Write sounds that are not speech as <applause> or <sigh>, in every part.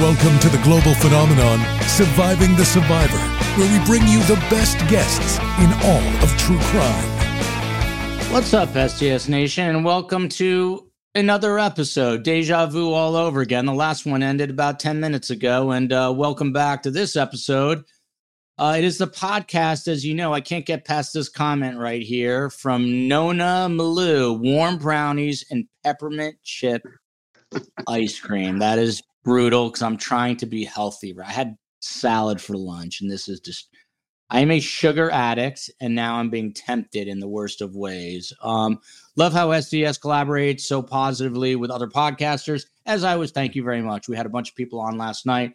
Welcome to the global phenomenon, Surviving the Survivor, where we bring you the best guests in all of true crime. What's up, STS Nation, and welcome to another episode. Deja vu all over again. The last one ended about 10 minutes ago, and uh, welcome back to this episode. Uh, it is the podcast, as you know. I can't get past this comment right here from Nona Malou warm brownies and peppermint chip ice cream. That is brutal because I'm trying to be healthy. I had salad for lunch, and this is just. I am a sugar addict, and now I'm being tempted in the worst of ways. Um, love how STS collaborates so positively with other podcasters. As I was, thank you very much. We had a bunch of people on last night.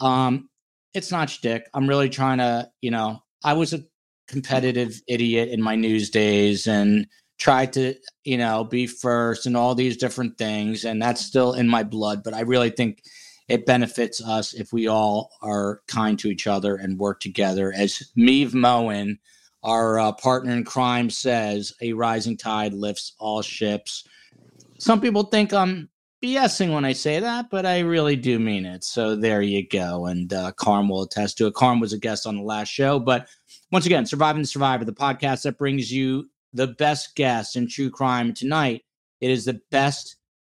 Um, it's not shtick. I'm really trying to, you know, I was a competitive idiot in my news days and tried to, you know, be first and all these different things. And that's still in my blood. But I really think it benefits us if we all are kind to each other and work together. As Meave Moen, our uh, partner in crime, says, a rising tide lifts all ships. Some people think I'm BSing when I say that, but I really do mean it. So there you go. And uh, Carm will attest to it. Carm was a guest on the last show. But once again, Surviving the Survivor, the podcast that brings you the best guests in true crime. Tonight, it is the best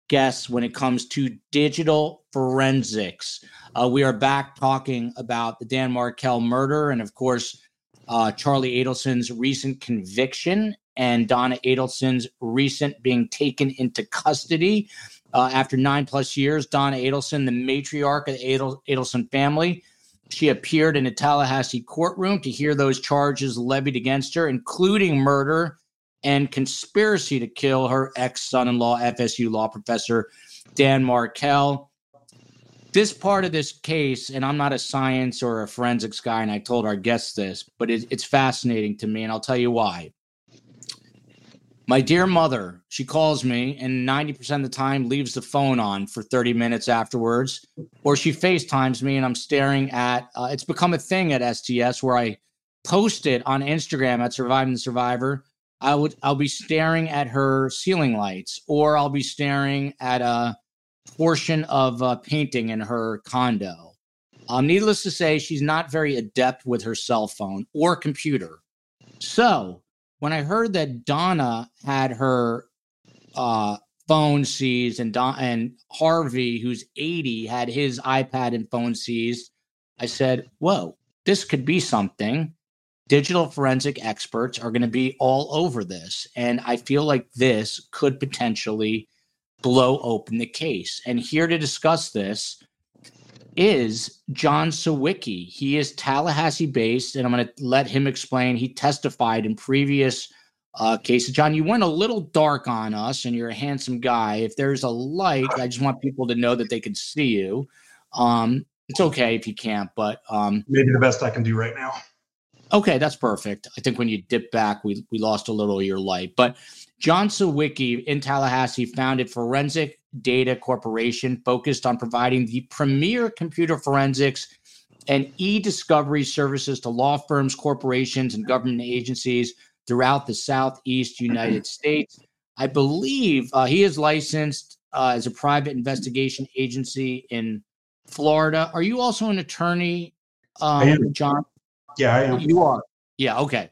guests when it comes to digital forensics. Uh, we are back talking about the Dan Markel murder and, of course, uh, Charlie Adelson's recent conviction and Donna Adelson's recent being taken into custody. Uh, after nine plus years, Donna Adelson, the matriarch of the Adel- Adelson family, she appeared in a Tallahassee courtroom to hear those charges levied against her, including murder and conspiracy to kill her ex son in law, FSU law professor Dan Markel. This part of this case, and I'm not a science or a forensics guy, and I told our guests this, but it, it's fascinating to me, and I'll tell you why. My dear mother, she calls me and 90% of the time leaves the phone on for 30 minutes afterwards, or she FaceTimes me and I'm staring at uh, it's become a thing at STS where I post it on Instagram at Surviving the Survivor. I would I'll be staring at her ceiling lights, or I'll be staring at a portion of a painting in her condo. Um, needless to say, she's not very adept with her cell phone or computer. So when I heard that Donna had her uh, phone seized and Don and Harvey, who's 80, had his iPad and phone seized, I said, "Whoa, this could be something." Digital forensic experts are going to be all over this, and I feel like this could potentially blow open the case. And here to discuss this is John Sawicki. He is Tallahassee based, and I'm going to let him explain. He testified in previous uh, cases. John, you went a little dark on us, and you're a handsome guy. If there's a light, I just want people to know that they can see you. Um, it's okay if you can't, but um, maybe the best I can do right now. Okay, that's perfect. I think when you dip back, we we lost a little of your light, but John Sawicki in Tallahassee founded Forensic Data Corporation, focused on providing the premier computer forensics and e discovery services to law firms, corporations, and government agencies throughout the Southeast <clears throat> United States. I believe uh, he is licensed uh, as a private investigation agency in Florida. Are you also an attorney, um, John? Yeah, I am. You are. Yeah, okay.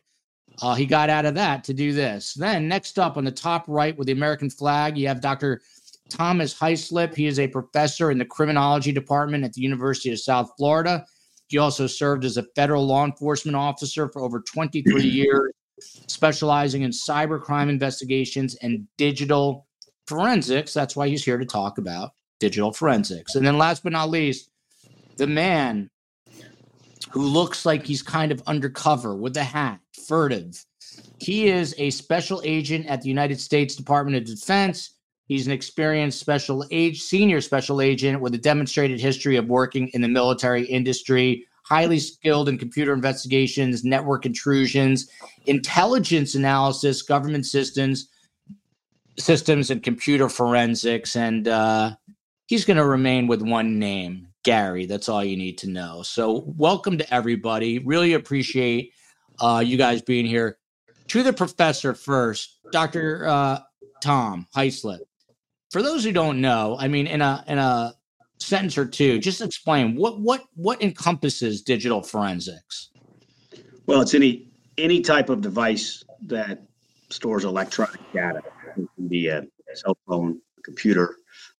Uh, he got out of that to do this. Then, next up on the top right with the American flag, you have Dr. Thomas Hyslip. He is a professor in the criminology department at the University of South Florida. He also served as a federal law enforcement officer for over 23 <clears throat> years, specializing in cybercrime investigations and digital forensics. That's why he's here to talk about digital forensics. And then, last but not least, the man who looks like he's kind of undercover with a hat, furtive. He is a special agent at the United States Department of Defense. He's an experienced special age, senior special agent with a demonstrated history of working in the military industry, highly skilled in computer investigations, network intrusions, intelligence analysis, government systems, systems, and computer forensics. And uh, he's going to remain with one name, Gary. That's all you need to know. So, welcome to everybody. Really appreciate uh, you guys being here. To the professor first, Dr. Uh, Tom Hyslip. For those who don't know, I mean, in a in a sentence or two, just explain what what what encompasses digital forensics. Well, it's any any type of device that stores electronic data. It can be a cell phone, computer,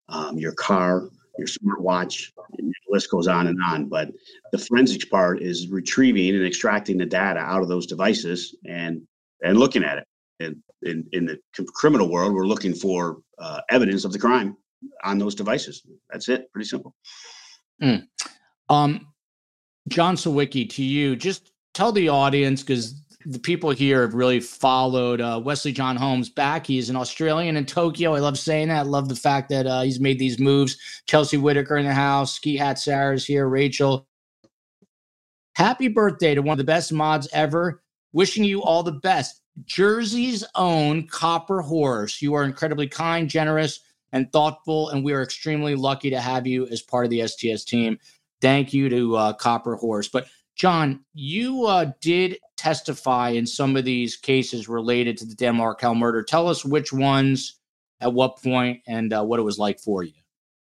um, your car, your smartwatch, the list goes on and on. But the forensics part is retrieving and extracting the data out of those devices and and looking at it. And in, in the criminal world, we're looking for uh, evidence of the crime on those devices. That's it. Pretty simple. Mm. Um, John Sawicki, to you, just tell the audience because the people here have really followed uh, Wesley John Holmes back. He's an Australian in Tokyo. I love saying that. I love the fact that uh, he's made these moves. Chelsea Whitaker in the house. Ski Hat Sarah's here. Rachel. Happy birthday to one of the best mods ever. Wishing you all the best. Jersey's own Copper Horse. You are incredibly kind, generous, and thoughtful, and we are extremely lucky to have you as part of the STS team. Thank you to uh, Copper Horse. But John, you uh, did testify in some of these cases related to the Dan Markel murder. Tell us which ones, at what point, and uh, what it was like for you.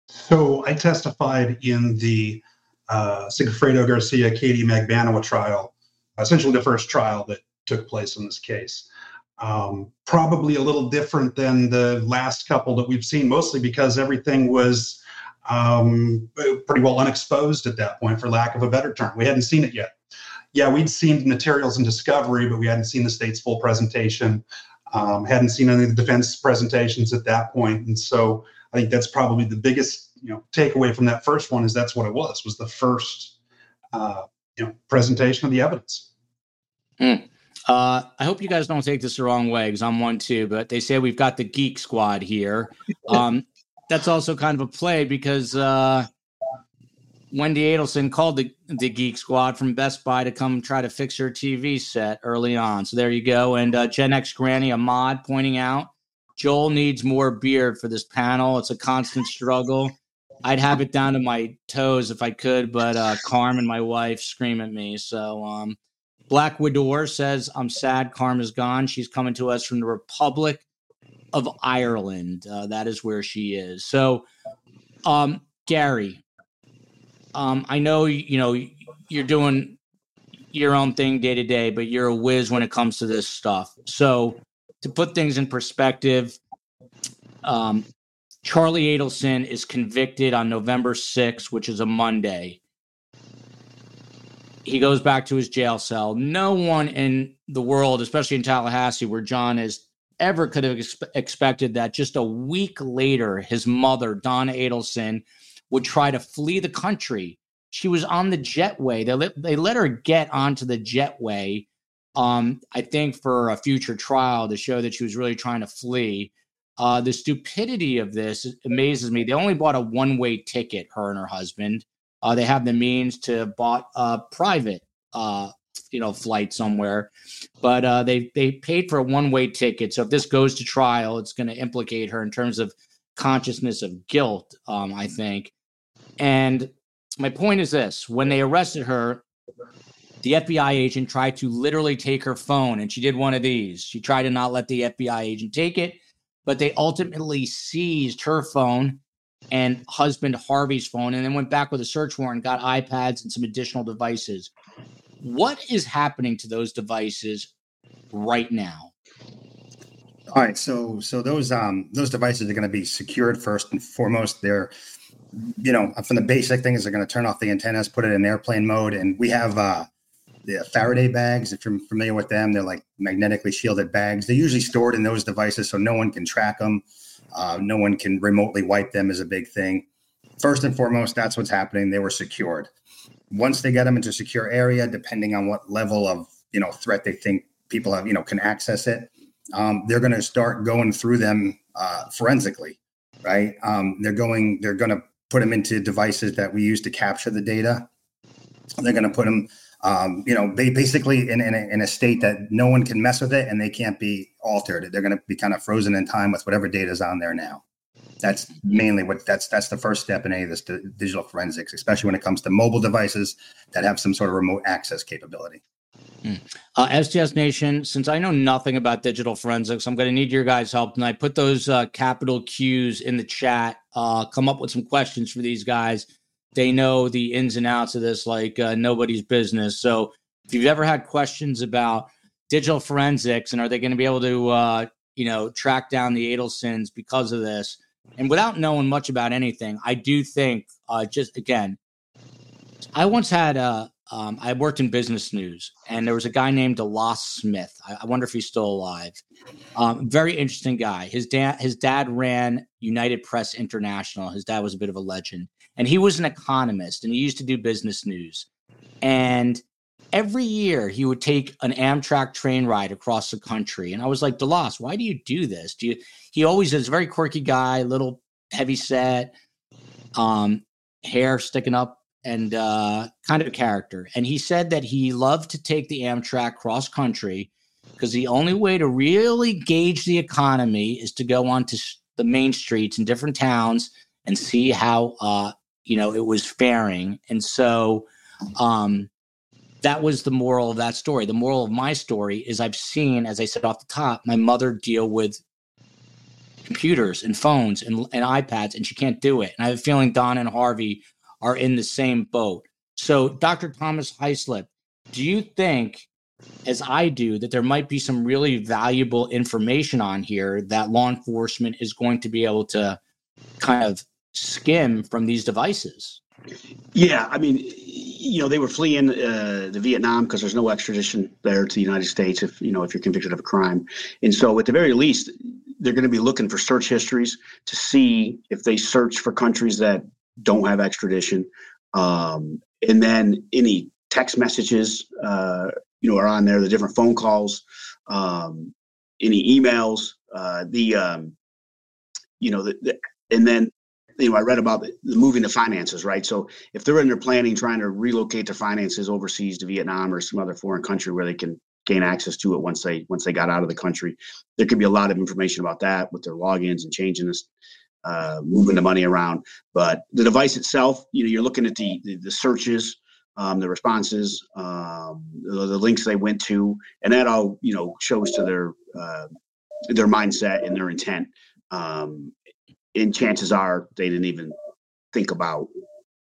So I testified in the uh, Sigfredo Garcia, Katie Magbanua trial, essentially the first trial that took place in this case. Um, probably a little different than the last couple that we've seen, mostly because everything was um, pretty well unexposed at that point, for lack of a better term. We hadn't seen it yet. Yeah, we'd seen materials in discovery, but we hadn't seen the state's full presentation. Um, hadn't seen any of the defense presentations at that point, and so I think that's probably the biggest you know takeaway from that first one is that's what it was was the first uh, you know presentation of the evidence. Mm. Uh, I hope you guys don't take this the wrong way because I'm one too. But they say we've got the geek squad here. <laughs> Um, that's also kind of a play because uh, Wendi Adelson called the the geek squad from Best Buy to come try to fix her TV set early on. So there you go. And uh, Gen X Granny Ahmad pointing out Joel needs more beard for this panel. It's a constant struggle. I'd have it down to my toes if I could, but uh, and my wife, scream at me. So um, Black Widow says, I'm sad Karma's gone. She's coming to us from the Republic of Ireland. Uh, that is where she is. So, um, Gary, um, I know, you know, you're doing your own thing day to day, but you're a whiz when it comes to this stuff. So, to put things in perspective, um, Charlie Adelson is convicted on November 6th, which is a Monday he goes back to his jail cell. No one in the world, especially in Tallahassee, where John is, ever could have ex- expected that just a week later, his mother, Donna Adelson, would try to flee the country. She was on the jetway. They let, they let her get onto the jetway, um, I think, for a future trial to show that she was really trying to flee. Uh, the stupidity of this amazes me. They only bought a one way ticket, her and her husband. Uh, they have the means to bought a private, uh, you know, flight somewhere, but uh, they they paid for a one way ticket. So if this goes to trial, it's going to implicate her in terms of consciousness of guilt. Um, I think, and my point is this: when they arrested her, the FBI agent tried to literally take her phone, and she did one of these. She tried to not let the FBI agent take it, but they ultimately seized her phone and husband Harvey's phone, and then went back with a search warrant, got iPads and some additional devices. What is happening to those devices right now? All right, so so those um those devices are going to be secured first and foremost. They're you know from the basic things they're going to turn off the antennas, put it in airplane mode, and we have uh the Faraday bags. If you're familiar with them, they're like magnetically shielded bags. They're usually stored in those devices so no one can track them. Uh, no one can remotely wipe them is a big thing. First and foremost, that's what's happening. They were secured. Once they get them into secure area, depending on what level of you know threat they think people have, you know, can access it, um, they're going to start going through them uh, forensically, right? Um, they're going, they're going to put them into devices that we use to capture the data. They're going to put them um, you know, they basically in, in a, in, a, state that no one can mess with it and they can't be altered. They're going to be kind of frozen in time with whatever data is on there now. That's mainly what that's that's the first step in any of this digital forensics, especially when it comes to mobile devices that have some sort of remote access capability. Uh, STS Nation, since I know nothing about digital forensics, I'm going to need your guys' help. And I put those uh, capital Qs in the chat. Uh, come up with some questions for these guys. They know the ins and outs of this like uh, nobody's business. So if you've ever had questions about digital forensics and are they going to be able to, uh, you know, track down the Adelsons because of this, and without knowing much about anything, I do think, uh, just again, I once had a um, I worked in business news, and there was a guy named DeLoss Smith. I, I wonder if he's still alive. Um, very interesting guy. His dad, his dad ran United Press International. His dad was a bit of a legend, and he was an economist, and he used to do business news. And every year, he would take an Amtrak train ride across the country. And I was like, Delos, why do you do this? Do you? He always is a very quirky guy, little heavy set, um, hair sticking up and uh, kind of a character. And he said that he loved to take the Amtrak cross country because the only way to really gauge the economy is to go onto the main streets in different towns and see how uh, you know it was faring. And so um, that was the moral of that story. The moral of my story is I've seen, as I said off the top, my mother deal with computers and phones and, and iPads, and she can't do it. And I have a feeling Don and Harvey are in the same boat. So, Dr. Thomas Hyslip, do you think, as I do, that there might be some really valuable information on here that law enforcement is going to be able to kind of skim from these devices? Yeah, I mean, you know, they were fleeing uh, the Vietnam because there's no extradition there to the United States if you know if you're convicted of a crime, and so at the very least, they're going to be looking for search histories to see if they search for countries that don't have extradition. Um, and then any text messages, uh, you know, are on there, the different phone calls, um, any emails, uh, the, um, you know, the, the, and then, you know, I read about the, the moving the finances, right? So if they're in their planning, trying to relocate their finances overseas to Vietnam or some other foreign country where they can gain access to it once they once they got out of the country, there could be a lot of information about that with their logins and changing this uh, moving the money around. But the device itself, you know, you're looking at the the, the searches, um, the responses, um, the, the, links they went to, and that all you know shows to their uh, their mindset and their intent. Um, and chances are they didn't even think about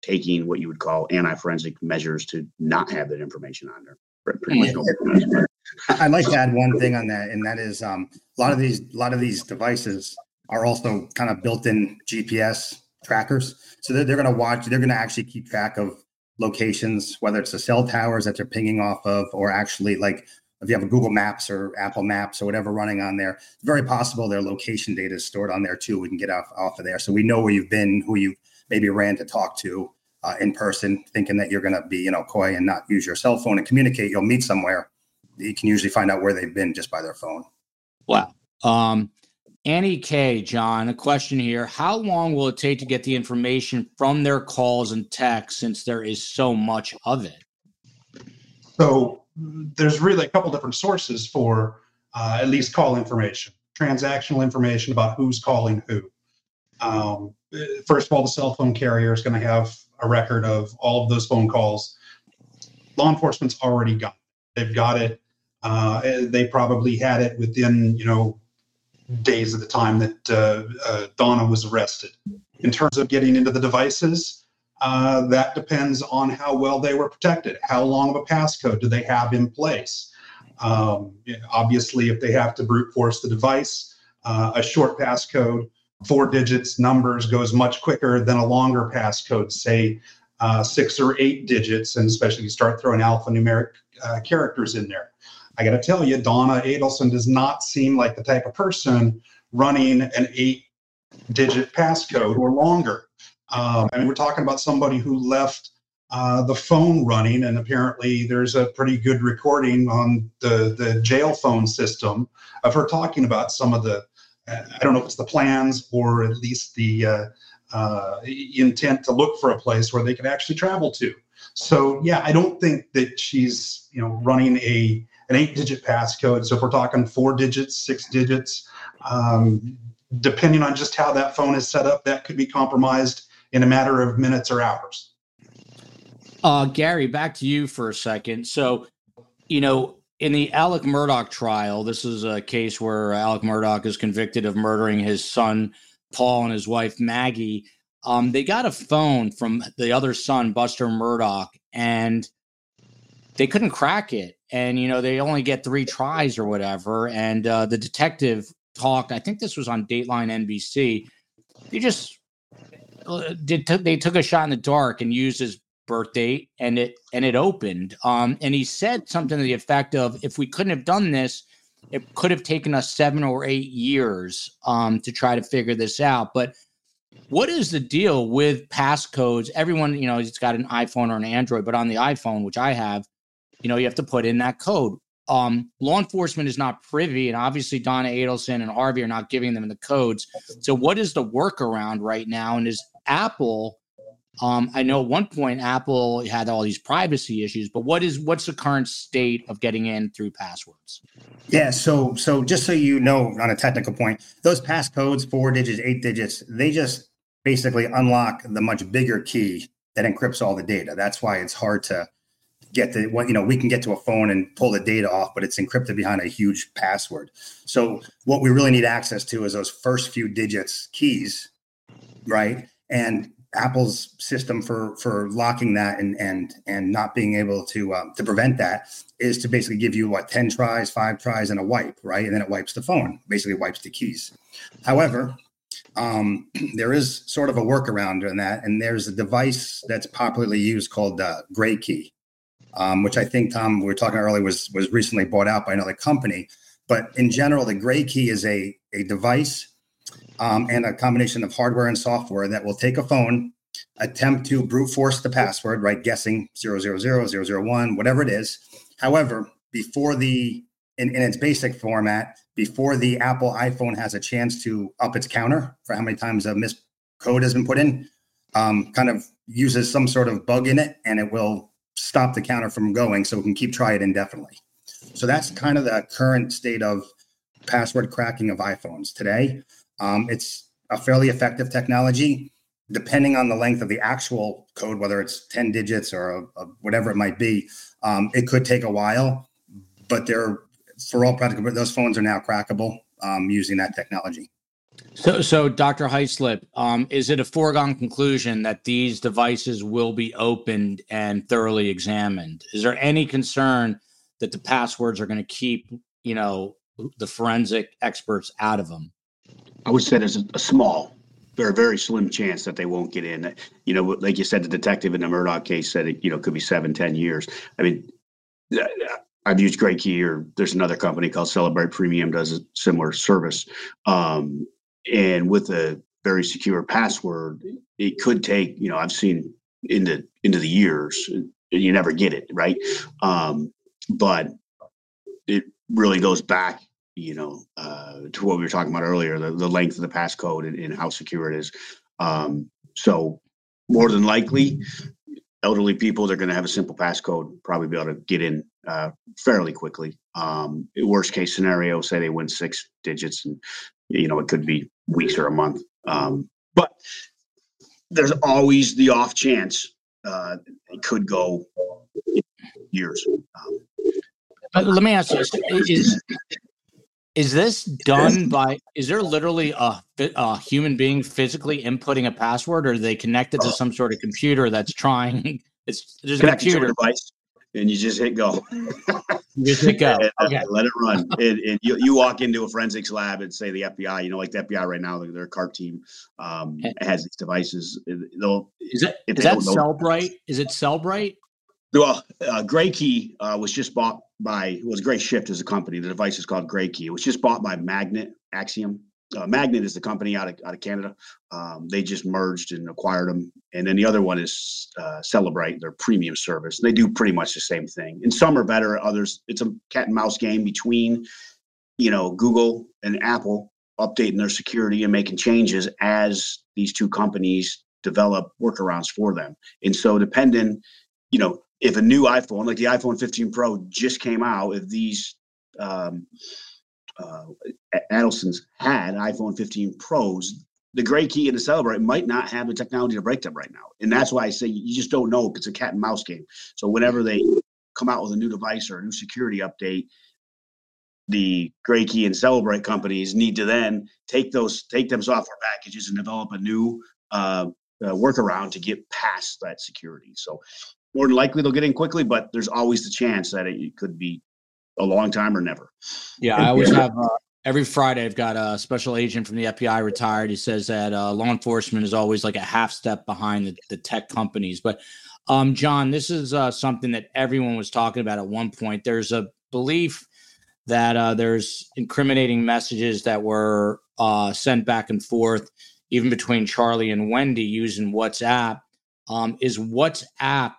taking what you would call anti-forensic measures to not have that information on there. Pretty much. No I'd like to add one thing on that, and that is um, a lot of these a lot of these devices are also kind of built-in GPS trackers. So they're, they're going to watch, they're going to actually keep track of locations, whether it's the cell towers that they're pinging off of, or actually like if you have a Google Maps or Apple Maps or whatever running on there, it's very possible their location data is stored on there too. We can get off off of there, so we know where you've been, who you maybe ran to talk to uh, in person, thinking that you're going to be you know coy and not use your cell phone and communicate. You'll meet somewhere. You can usually find out where they've been just by their phone. Wow. Um, Annie K, John, a question here. How long will it take to get the information from their calls and texts since there is so much of it? So there's really a couple different sources for uh, at least call information, transactional information about who's calling who. Um, first of all, the cell phone carrier is going to have a record of all of those phone calls. Law enforcement's already got it. They've got it. Uh, they probably had it within, you know, days of the time that uh, uh, Donna was arrested. In terms of getting into the devices, uh, that depends on how well they were protected. How long of a passcode do they have in place? Um, obviously, if they have to brute force the device, uh, a short passcode, four digits, numbers goes much quicker than a longer passcode, say uh, six or eight digits, and especially if you start throwing alphanumeric uh, characters in there. I got to tell you, Donna Adelson does not seem like the type of person running an eight digit passcode or longer. Um, I mean, we're talking about somebody who left uh, the phone running, and apparently there's a pretty good recording on the, the jail phone system of her talking about some of the, uh, I don't know if it's the plans or at least the uh, uh intent to look for a place where they can actually travel to. So, yeah, I don't think that she's, you know, running a an eight digit passcode. So if we're talking four digits, six digits, um, depending on just how that phone is set up, that could be compromised in a matter of minutes or hours. Uh, Gary, back to you for a second. So you know, in the Alex Murdaugh trial, this is a case where Alex Murdaugh is convicted of murdering his son Paul and his wife Maggie. Um, they got a phone from the other son, Buster Murdaugh, and they couldn't crack it. And you know, they only get three tries or whatever. And uh, the detective talked. I think this was on Dateline NBC. They just did. T- they took a shot in the dark and used his birth date, and it and it opened. Um, and he said something to the effect of, "If we couldn't have done this." It could have taken us seven or eight years um, to try to figure this out. But what is the deal with passcodes? Everyone, you know, it's got an iPhone or an Android, but on the iPhone, which I have, you know, you have to put in that code. Um, law enforcement is not privy, and obviously Donna Adelson and Harvey are not giving them the codes. So, what is the workaround right now? And is Apple um, I know at one point Apple had all these privacy issues, but what is what's the current state of getting in through passwords? Yeah, so so just so you know, on a technical point, those passcodes, four digits, eight digits, they just basically unlock the much bigger key that encrypts all the data. That's why it's hard to get the what you know we can get to a phone and pull the data off but it's encrypted behind a huge password so what we really need access to is those first few digits keys right and Apple's system for for locking that and and and not being able to um, to prevent that is to basically give you what ten tries, five tries, and a wipe, right? And then it wipes the phone, basically wipes the keys. However, um, <clears throat> there is sort of a workaround in that, and there's a device that's popularly used called uh, Gray Key, um, which I think Tom we were talking earlier was was recently bought out by another company. But in general, the Gray Key is a a device um, and a combination of hardware and software that will take a phone, attempt to brute force the password, right? Guessing 000, 001, whatever it is. However, before the, in, in its basic format, before the Apple iPhone has a chance to up its counter for how many times a miscode has been put in, um, kind of uses some sort of bug in it and it will stop the counter from going so we can keep try it indefinitely. So that's kind of the current state of password cracking of iPhones today. Um, it's a fairly effective technology. Depending on the length of the actual code, whether it's 10 digits or a, a, whatever it might be, um, it could take a while, but they're, for all practical, those phones are now crackable um, using that technology. So, so Dr. Hyslip, um, is it a foregone conclusion that these devices will be opened and thoroughly examined? Is there any concern that the passwords are going to keep, you know, the forensic experts out of them? I would say there's a, a small, very very slim chance that they won't get in. You know, like you said, the detective in the Murdaugh case said it. You know, could be seven, ten years. I mean, I've used Gray Key, or there's another company called Cellebrite Premium does a similar service, um, and with a very secure password, it could take. You know, I've seen into into the years, you never get it right, um, but it really goes back you know, uh, to what we were talking about earlier, the, the length of the passcode and, and how secure it is. Um, so more than likely, elderly people they're going to have a simple passcode, probably be able to get in uh, fairly quickly. Um, worst case scenario, say they win six digits, and you know it could be weeks or a month. Um, but there's always the off chance uh, it could go years. Um, let me ask you: Is is this done by? Is there literally a, a human being physically inputting a password, or are they connected to some sort of computer that's trying? <laughs> It's there's a computer device, and you just hit go. you just hit go. <laughs> and, okay. let it run. and, and, you, you walk into a forensics lab and say the FBI, you know, like the FBI right now, their CART team um, has these devices. They'll, is it is that Cellebrite? Is it Cellebrite? Well, uh, Gray Key uh, was just bought by was Gray Shift as a company. The device is called Gray Key. It was just bought by Magnet Axiom. Uh, Magnet is the company out of out of Canada. Um, they just merged and acquired them. And then the other one is uh, Cellebrite, their premium service. They do pretty much the same thing. And some are better. Others, it's a cat and mouse game between, you know, Google and Apple updating their security and making changes as these two companies develop workarounds for them. And so, depending, you know, if a new iPhone, like the iPhone 15 Pro, just came out, if these um, uh, Adelsons had iPhone 15 Pros, the Gray Key and the Cellebrite might not have the technology to break them right now. And that's why I say you just don't know. It's a cat and mouse game. So whenever they come out with a new device or a new security update, the Gray Key and Cellebrite companies need to then take those take them software packages and develop a new uh, uh, workaround to get past that security. So more than likely they'll get in quickly, but there's always the chance that it could be a long time or never. Yeah, I always have uh, every Friday. I've got a special agent from the FBI retired. He says that uh, law enforcement is always like a half step behind the, the tech companies. But um, John, this is uh, something that everyone was talking about at one point. There's a belief that uh, there's incriminating messages that were uh, sent back and forth, even between Charlie and Wendi using WhatsApp. Um, is WhatsApp,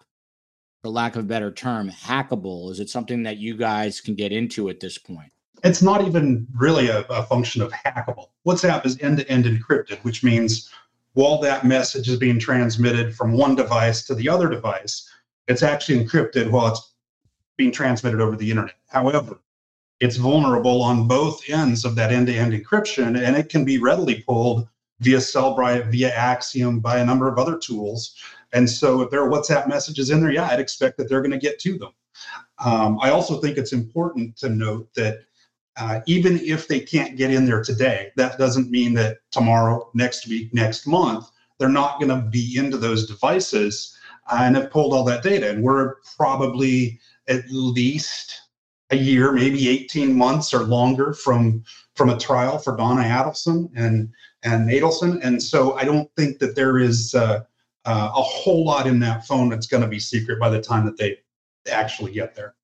for lack of a better term, hackable? Is it something that you guys can get into at this point? It's not even really a, a function of hackable. WhatsApp is end to end encrypted, which means while that message is being transmitted from one device to the other device, it's actually encrypted while it's being transmitted over the internet. However, it's vulnerable on both ends of that end-to-end encryption, and it can be readily pulled via Cellebrite, via Axiom, by a number of other tools. And so, if there are WhatsApp messages in there, yeah, I'd expect that they're going to get to them. Um, I also think it's important to note that uh, even if they can't get in there today, that doesn't mean that tomorrow, next week, next month, they're not going to be into those devices and have pulled all that data. And we're probably at least a year, maybe 18 months or longer from from a trial for Donna Adelson and and Adelson. And so I don't think that there is uh, uh, a whole lot in that phone that's going to be secret by the time that they actually get there.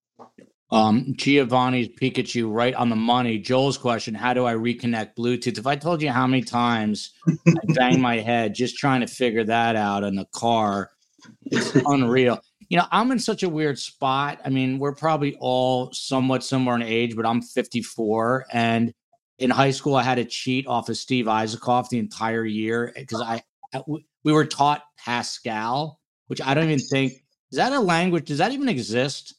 Um, Giovanni's Pikachu right on the money. Joel's question: How do I reconnect Bluetooth? If I told you how many times I <laughs> bang my head just trying to figure that out in the car, it's unreal you know, I'm in such a weird spot. I mean, we're probably all somewhat similar in age, but I'm 54. And in high school, I had to cheat off of Steve Isaacoff the entire year because I we were taught Pascal, which I don't even think is that a language. Does that even exist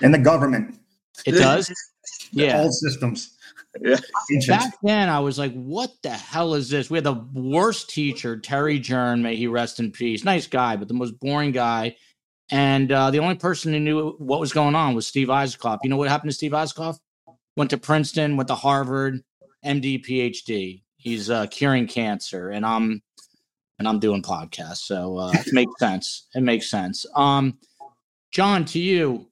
in the government? It does. <laughs> yeah, all systems. Yeah. Back then, I was like, "What the hell is this?" We had the worst teacher, Terry Jern, may he rest in peace. Nice guy, but the most boring guy and uh, the only person who knew what was going on was Steve Isaacoff. You know what happened to Steve Isaacoff? Went to Princeton, went to Harvard, MD, PhD. He's uh, curing cancer, and I'm and I'm doing podcasts, so uh, it makes sense. It makes sense. Um, John, to you,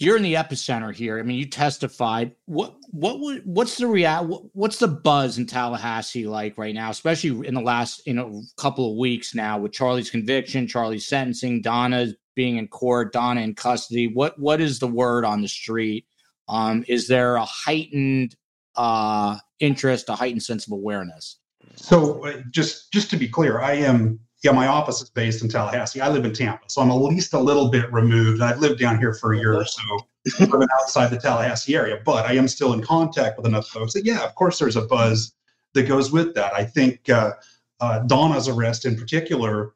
you're in the epicenter here. I mean, you testified. What what would what's the real what's the buzz in Tallahassee like right now, especially in the last you know couple of weeks now with Charlie's conviction, Charlie's sentencing, Donna being in court, Donna in custody. What what is the word on the street? Um, is there a heightened uh, interest, a heightened sense of awareness? So uh, just just to be clear, I am yeah, my office is based in Tallahassee. I live in Tampa, so I'm at least a little bit removed. I've lived down here for a year or so, living outside the Tallahassee area, but I am still in contact with enough folks that, yeah, of course, there's a buzz that goes with that. I think uh, uh, Donna's arrest in particular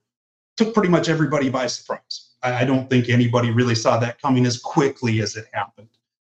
took pretty much everybody by surprise. I, I don't think anybody really saw that coming as quickly as it happened.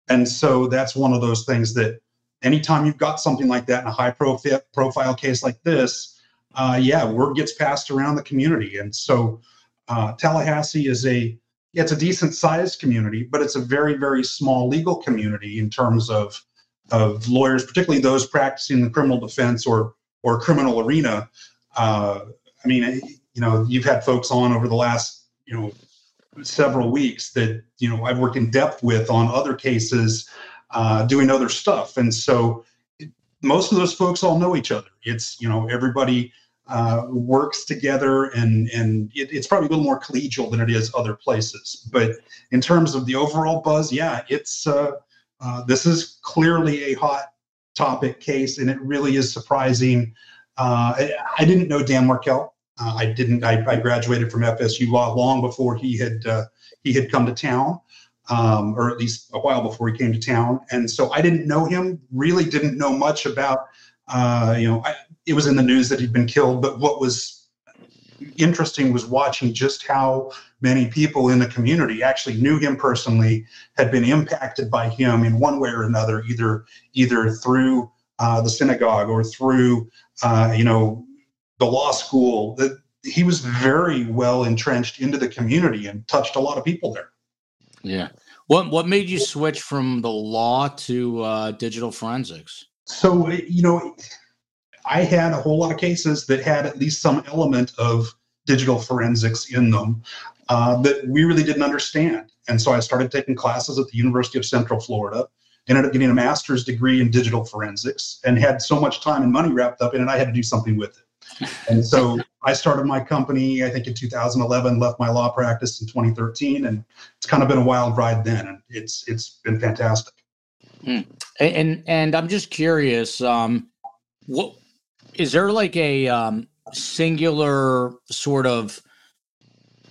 And so that's one of those things that anytime you've got something like that in a high profile, profile case like this, uh, yeah, word gets passed around the community. And so uh, Tallahassee is a it's a decent sized community, but it's a very very small legal community in terms of of lawyers, particularly those practicing the criminal defense or or criminal arena. Uh, I mean, you know, you've had folks on over the last you know several weeks that you know I've worked in depth with on other cases, uh, doing other stuff, and so most of those folks all know each other. It's you know everybody uh, works together, and and it, it's probably a little more collegial than it is other places. But in terms of the overall buzz, yeah, it's uh, uh, this is clearly a hot topic case, and it really is surprising. Uh, I, I, didn't know Dan Markel. Uh, I didn't. I, I, graduated from FSU law long before he had he had come to town um, or at least a while before he came to town. And so I didn't know him, really didn't know much about, uh, you know, I, it was in the news that he'd been killed. But what was interesting was watching just how many people in the community actually knew him personally, had been impacted by him in one way or another, either either through uh, the synagogue or through, uh, you know, the law school. That he was very well entrenched into the community and touched a lot of people there. Yeah. What what made you switch from the law to uh, digital forensics? So you know, I had a whole lot of cases that had at least some element of digital forensics in them uh, that we really didn't understand. And so I started taking classes at the University of Central Florida, ended up getting a master's degree in digital forensics, and had so much time and money wrapped up in it, I had to do something with it. And so I started my company, I think in 2011, left my law practice in 2013, and it's kind of been a wild ride then, and it's it's been fantastic. Hmm. And and I'm just curious, um, what is there like a um, singular sort of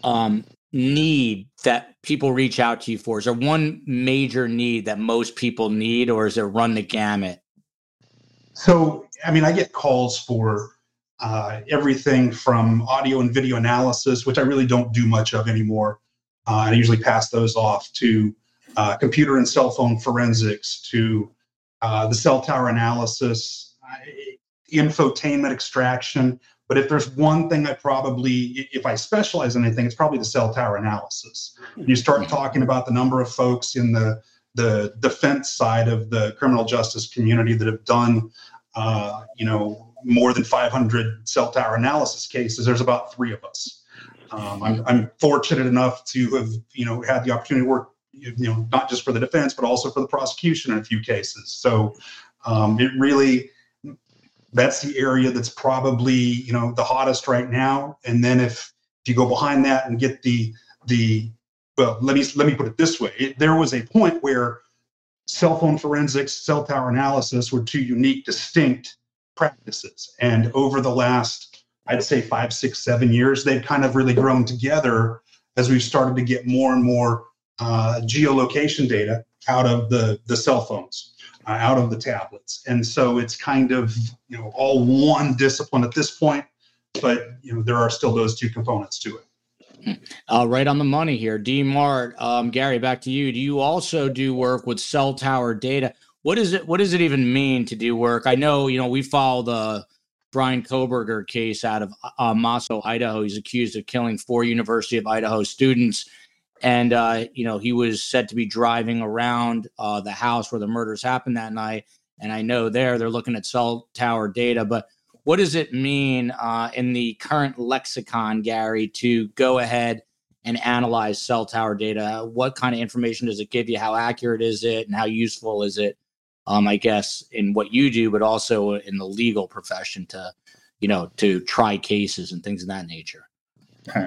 um, need that people reach out to you for? Is there one major need that most people need, or is it run the gamut? So, I mean, I get calls for uh, everything from audio and video analysis, which I really don't do much of anymore. Uh, I usually pass those off to uh, computer and cell phone forensics, to uh, the cell tower analysis, uh, infotainment extraction, but if there's one thing I probably, if I specialize in anything, it's probably the cell tower analysis. You start mm-hmm. talking about the number of folks in the the defense side of the criminal justice community that have done, uh, you know, more than 500 cell tower analysis cases. There's about three of us. Um, I'm, I'm fortunate enough to have, you know, had the opportunity to work, you know, not just for the defense, but also for the prosecution in a few cases. So um, it really that's the area that's probably you know the hottest right now and then if, if you go behind that and get the the well let me let me put it this way it, there was a point where cell phone forensics cell tower analysis were two unique distinct practices and over the last i'd say five six seven years they've kind of really grown together as we've started to get more and more uh, geolocation data out of the the cell phones uh, out of the tablets. And so it's kind of you know all one discipline at this point, but you know there are still those two components to it. Uh, right on the money here, D Mart. Um, Gary, back to you. Do you also do work with cell tower data? What is it? What does it even mean to do work? I know you know we follow the Bryan Kohberger case out of uh, Moscow, Idaho. He's accused of killing four University of Idaho students and uh, you know he was said to be driving around uh, the house where the murders happened that night and i know there they're looking at cell tower data but what does it mean uh, in the current lexicon gary to go ahead and analyze cell tower data what kind of information does it give you how accurate is it and how useful is it um, i guess in what you do but also in the legal profession to you know to try cases and things of that nature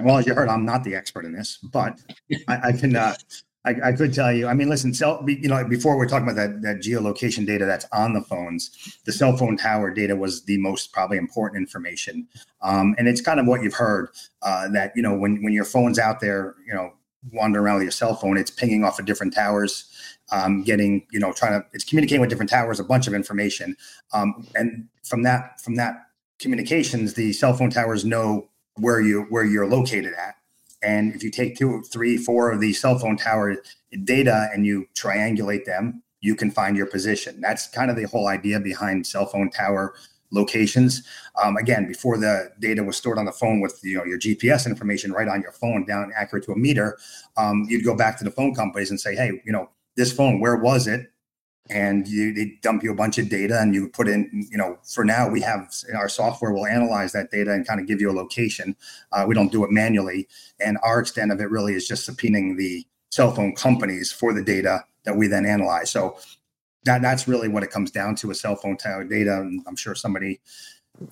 well, as you heard, I'm not the expert in this, but I, I can. Uh, I, I, could tell you. I mean, listen. Cell, you know, before we're talking about that that geolocation data that's on the phones, the cell phone tower data was the most probably important information, um, and it's kind of what you've heard uh, that you know when when your phone's out there, you know, wandering around with your cell phone, it's pinging off of different towers. Um, getting you know trying to it's communicating with different towers a bunch of information um, and from that from that communications the cell phone towers know where you where you're located at. And if you take two, three, four of these cell phone tower data and you triangulate them, you can find your position. That's kind of the whole idea behind cell phone tower locations. Um, again, before the data was stored on the phone with you know your GPS information right on your phone, down accurate to a meter, um, you'd go back to the phone companies and say, hey, you know, this phone, where was it? and you, they dump you a bunch of data and you put in you know for now we have our software will analyze that data and kind of give you a location. Uh, we don't do it manually. And our extent of it really is just subpoenaing the cell phone companies for the data that we then analyze. So that that's really what it comes down to a cell phone tower data. And i'm sure somebody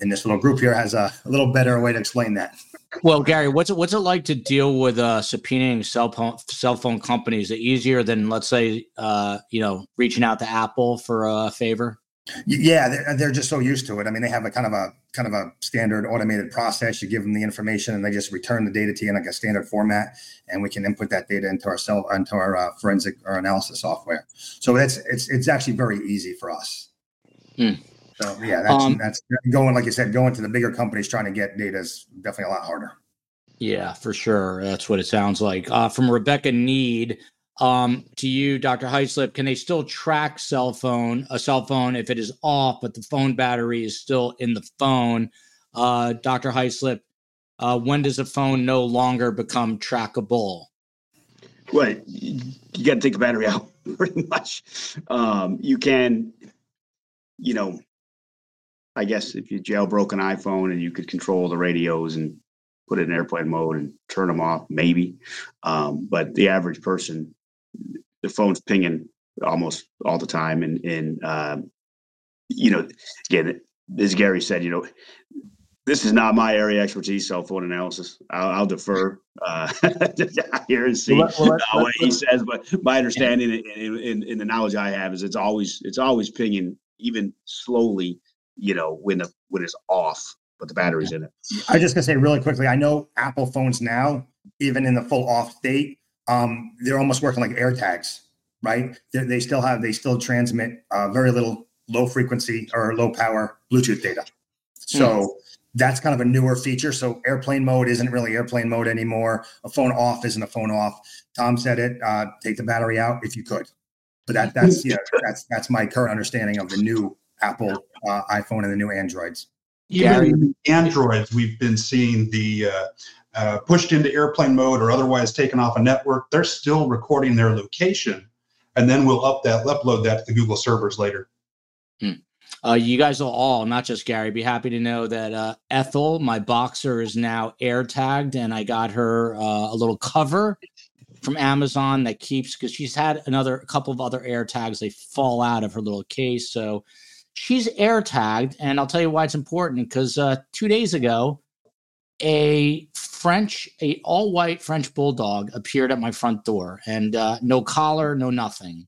in this little group here has a, a little better way to explain that well, Gary, what's it what's it like to deal with uh, subpoenaing cell phone cell phone companies? Is it easier than let's say uh, you know reaching out to Apple for a favor? Yeah, they're, they're just so used to it. I mean, they have a kind of a kind of a standard automated process. You give them the information, and they just return the data to you in like a standard format, and we can input that data into our cell into our uh, forensic or analysis software. So that's it's it's actually very easy for us. Hmm. So yeah, that's, um, that's going like you said, going to the bigger companies trying to get data is definitely a lot harder. Yeah, for sure. That's what it sounds like. Uh, from Rebecca Need um, to you, Dr. Hyslip, can they still track cell phone a cell phone if it is off, but the phone battery is still in the phone? Uh, Dr. Hyslip, uh, when does a phone no longer become trackable? well, you, you got to take the battery <laughs> out pretty much. Um, you can, you know, I guess if you jailbroke an iPhone and you could control the radios and put it in airplane mode and turn them off, maybe. Um, but the average person, the phone's pinging almost all the time, and and um, you know, again, as Gary said, you know, this is not my area expertise, cell phone analysis. I'll, I'll defer uh, <laughs> here and see well, well, uh, what he says. But my understanding in, in, in, the knowledge I have is it's always it's always pinging even slowly. You know when the when it's off, but the battery's in it. I just gonna say really quickly. I know Apple phones now, even in the full off state, um, they're almost working like AirTags, right? They're, they still have they still transmit uh, very little low frequency or low power Bluetooth data. So. Mm that's kind of a newer feature. So airplane mode isn't really airplane mode anymore. A phone off isn't a phone off. Tom said it. Uh, take the battery out if you could. But that that's <laughs> yeah that's that's my current understanding of the new Apple uh, iPhone and the new Androids. Even Androids, we've been seeing the uh, uh, pushed into airplane mode or otherwise taken off a network. They're still recording their location, and then we'll up that upload that to the Google servers later. Hmm. Uh, you guys will all, not just Gary, be happy to know that uh, Ethel, my boxer, is now air tagged, and I got her uh, a little cover from Amazon that keeps because she's had another a couple of other air tags. They fall out of her little case, so she's air tagged. And I'll tell you why it's important because uh, two days ago, a French, a all white French bulldog appeared at my front door, and uh, no collar, no nothing.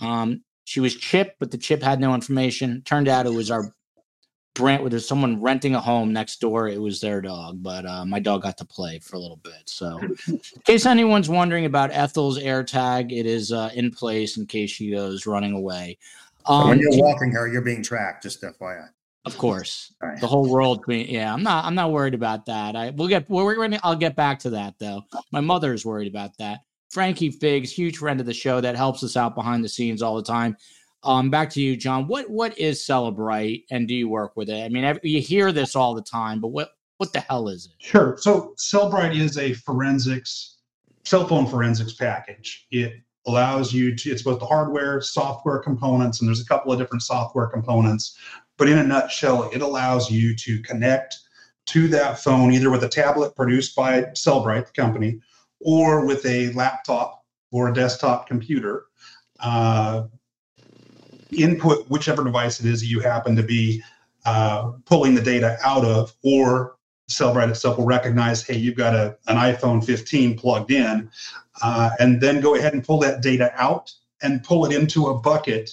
Um, she was chipped, but the chip had no information. Turned out it was our Brent, there's someone renting a home next door. It was their dog, but uh, my dog got to play for a little bit. So, in case anyone's wondering about Ethel's air tag, it is uh, in place in case she goes running away. Um, when you're walking her, you're being tracked. Just FYI. Of course, right. the whole world. Yeah, I'm not. I'm not worried about that. I we'll get. We're, we're gonna. I'll get back to that though. My mother is worried about that. Frankie Figs, huge friend of the show that helps us out behind the scenes all the time. Um, back to you, John. What what is Cellebrite, and do you work with it? I mean, you hear this all the time, but what what the hell is it? Sure. So Cellebrite is a forensics cell phone forensics package. It allows you to. It's both the hardware, software components, and there's a couple of different software components. But in a nutshell, it allows you to connect to that phone either with a tablet produced by Cellebrite, the company, or with a laptop or a desktop computer. Uh, input whichever device it is you happen to be uh, pulling the data out of, or Cellebrite itself will recognize, hey, you've got a, an iPhone 15 plugged in, uh, and then go ahead and pull that data out and pull it into a bucket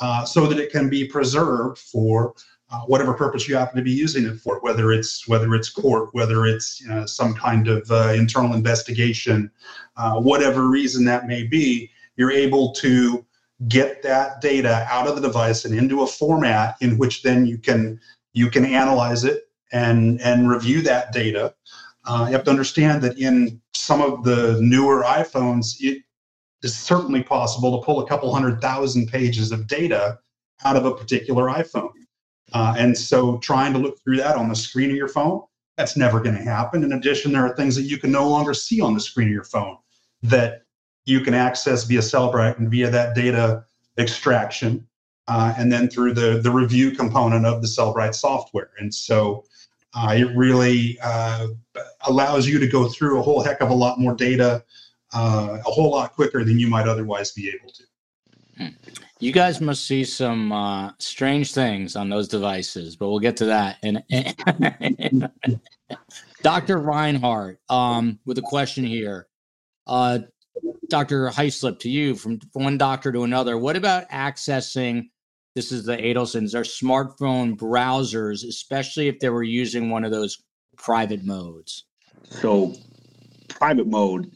uh, so that it can be preserved for uh, whatever purpose you happen to be using it for, whether it's whether it's court, whether it's you know, some kind of uh, internal investigation, uh, whatever reason that may be, you're able to get that data out of the device and into a format in which then you can you can analyze it and and review that data. Uh, you have to understand that in some of the newer iPhones, it is certainly possible to pull a couple hundred thousand pages of data out of a particular iPhone. Uh, and so trying to look through that on the screen of your phone, that's never going to happen. In addition, there are things that you can no longer see on the screen of your phone that you can access via Cellebrite and via that data extraction, uh, and then through the, the review component of the Cellebrite software. And so uh, it really uh, allows you to go through a whole heck of a lot more data uh, a whole lot quicker than you might otherwise be able to. Hmm. You guys must see some uh, strange things on those devices, but we'll get to that. And <laughs> Dr. Reinhardt, um, with a question here. Uh, Dr. Hyslip, to you from one doctor to another. What about accessing? This is the Adelsons, their smartphone browsers, especially if they were using one of those private modes. So, private mode,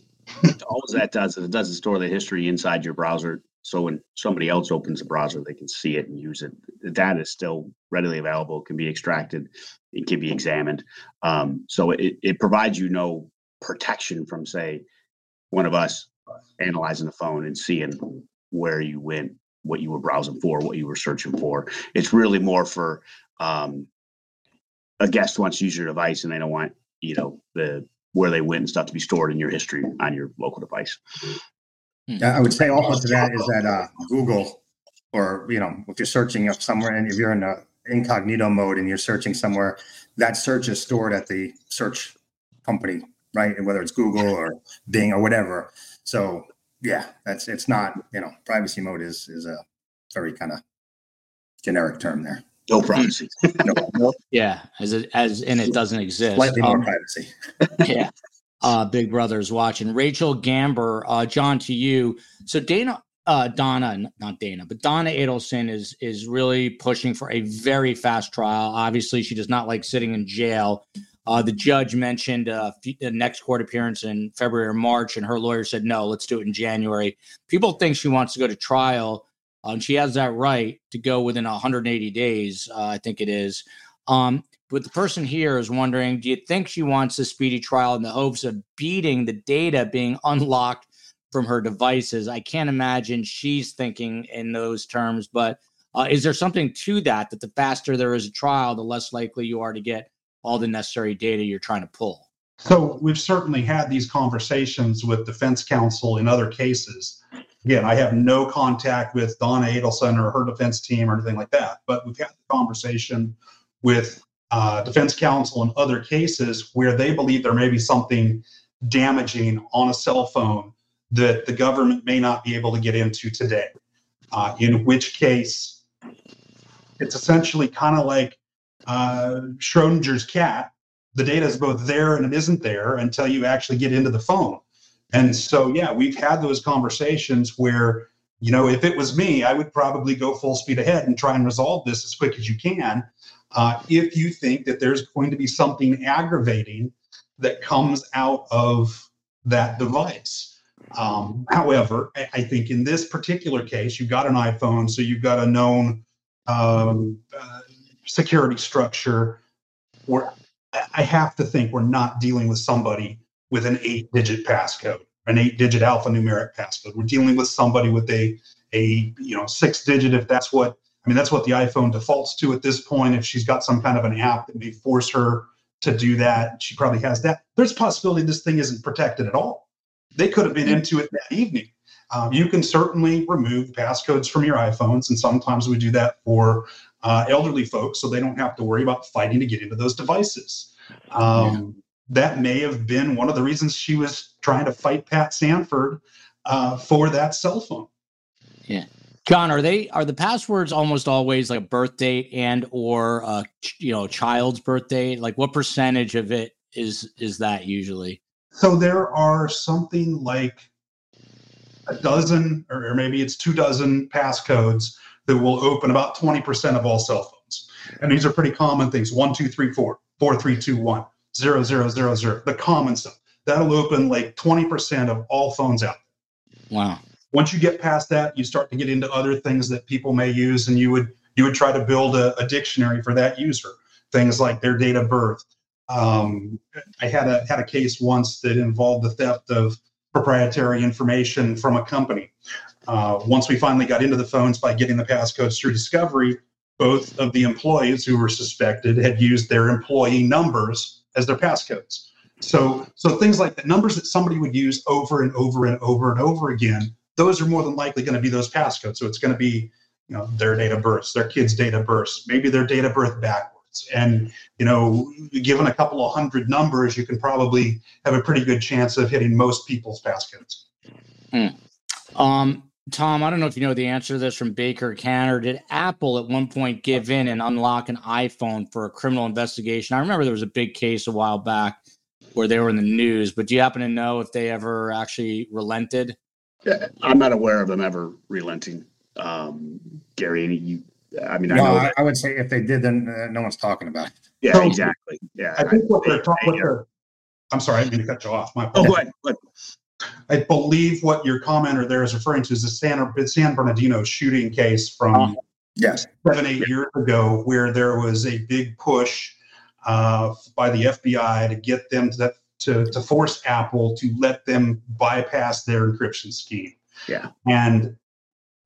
all that does is it doesn't store the history inside your browser. So when somebody else opens a browser, they can see it and use it. The data is still readily available, can be extracted, it can be examined. Um, so it, it provides you no protection from, say, one of us analyzing the phone and seeing where you went, what you were browsing for, what you were searching for. It's really more for um, a guest wants to use your device and they don't want, you know, the where they went and stuff to be stored in your history on your local device. I would say also to that is that uh, Google, or you know, if you're searching up somewhere and if you're in a incognito mode and you're searching somewhere, that search is stored at the search company, right? And whether it's Google or Bing or whatever. So yeah, that's it's not you know, privacy mode is is a very kind of generic term there. No privacy. no, Yeah, as it as and it doesn't exist. slightly more Um, privacy. <laughs> yeah. Uh, Big Brother's watching. Rachel Gamber, uh, John, to you. So Dana, uh, Donna, not Dana, but Donna Adelson is is really pushing for a very fast trial. Obviously, she does not like sitting in jail. Uh, the judge mentioned uh, next court appearance in February or March, and her lawyer said no, let's do it in January. People think she wants to go to trial, uh, and she has that right to go within 180 days. Uh, I think it is. Um, but the person here is wondering do you think she wants a speedy trial in the hopes of beating the data being unlocked from her devices? I can't imagine she's thinking in those terms, but uh, is there something to that? That the faster there is a trial, the less likely you are to get all the necessary data you're trying to pull. So we've certainly had these conversations with defense counsel in other cases. Again, I have no contact with Donna Adelson or her defense team or anything like that, but we've had the conversation with uh, defense counsel in other cases where they believe there may be something damaging on a cell phone that the government may not be able to get into today. Uh, in which case, it's essentially kind of like uh, Schrodinger's cat the data is both there and it isn't there until you actually get into the phone. And so, yeah, we've had those conversations where, you know, if it was me, I would probably go full speed ahead and try and resolve this as quick as you can. Uh, if you think that there's going to be something aggravating that comes out of that device. Um, however, I, think in this particular case, you've got an iPhone, so you've got a known um, uh, security structure where I have to think we're not dealing with somebody with an eight digit passcode, an eight digit alphanumeric passcode. We're dealing with somebody with a, a, you know, six digit, if that's what, I mean, that's what the iPhone defaults to at this point. If she's got some kind of an app that may force her to do that, she probably has that. There's a possibility this thing isn't protected at all. They could have been into it that evening. Um, you can certainly remove passcodes from your iPhones, and sometimes we do that for uh, elderly folks so they don't have to worry about fighting to get into those devices. Um, That may have been one of the reasons she was trying to fight Pat Sanford uh, for that cell phone. Yeah. John, are they are the passwords almost always like a birth date and or a you know child's birthday? Like what percentage of it is is that usually? So there are something like a dozen, or, or maybe it's two dozen passcodes that will open about 20% of all cell phones. And these are pretty common things one, two, three, four, four, three, two, one, zero, zero, zero, zero, the common stuff. That'll open like 20% of all phones out. Wow. Once you get past that, you start to get into other things that people may use, and you would you would try to build a, a dictionary for that user. Things like their date of birth. Um, I had a had a case once that involved the theft of proprietary information from a company. Uh, once we finally got into the phones by getting the passcodes through discovery, both of the employees who were suspected had used their employee numbers as their passcodes. So, so things like that, numbers that somebody would use over and over and over and over again, those are more than likely going to be those passcodes. So it's going to be, you know, their date of birth, their kid's date of birth, maybe their date of birth backwards. And, you know, given a couple of hundred numbers, you can probably have a pretty good chance of hitting most people's passcodes. Um, Tom, I don't know if you know the answer to this from Baker Canner. Did Apple at one point give in and unlock an iPhone for a criminal investigation? I remember there was a big case a while back where they were in the news, but do you happen to know if they ever actually relented? Yeah, I'm not aware of them ever relenting. Um, Gary, any you? I mean, I No, know. I, That, I would say if they did, then uh, no one's talking about it. yeah, exactly. Yeah. I think what they're talking, what they're, I'm sorry, I didn't mean to cut you off. My Oh, go ahead. Go ahead. I believe what your commenter there is referring to is the San, San Bernardino shooting case from Yes. seven, eight years ago, where there was a big push uh, by the FBI to get them to, to, to force Apple to let them bypass their encryption scheme. Yeah. And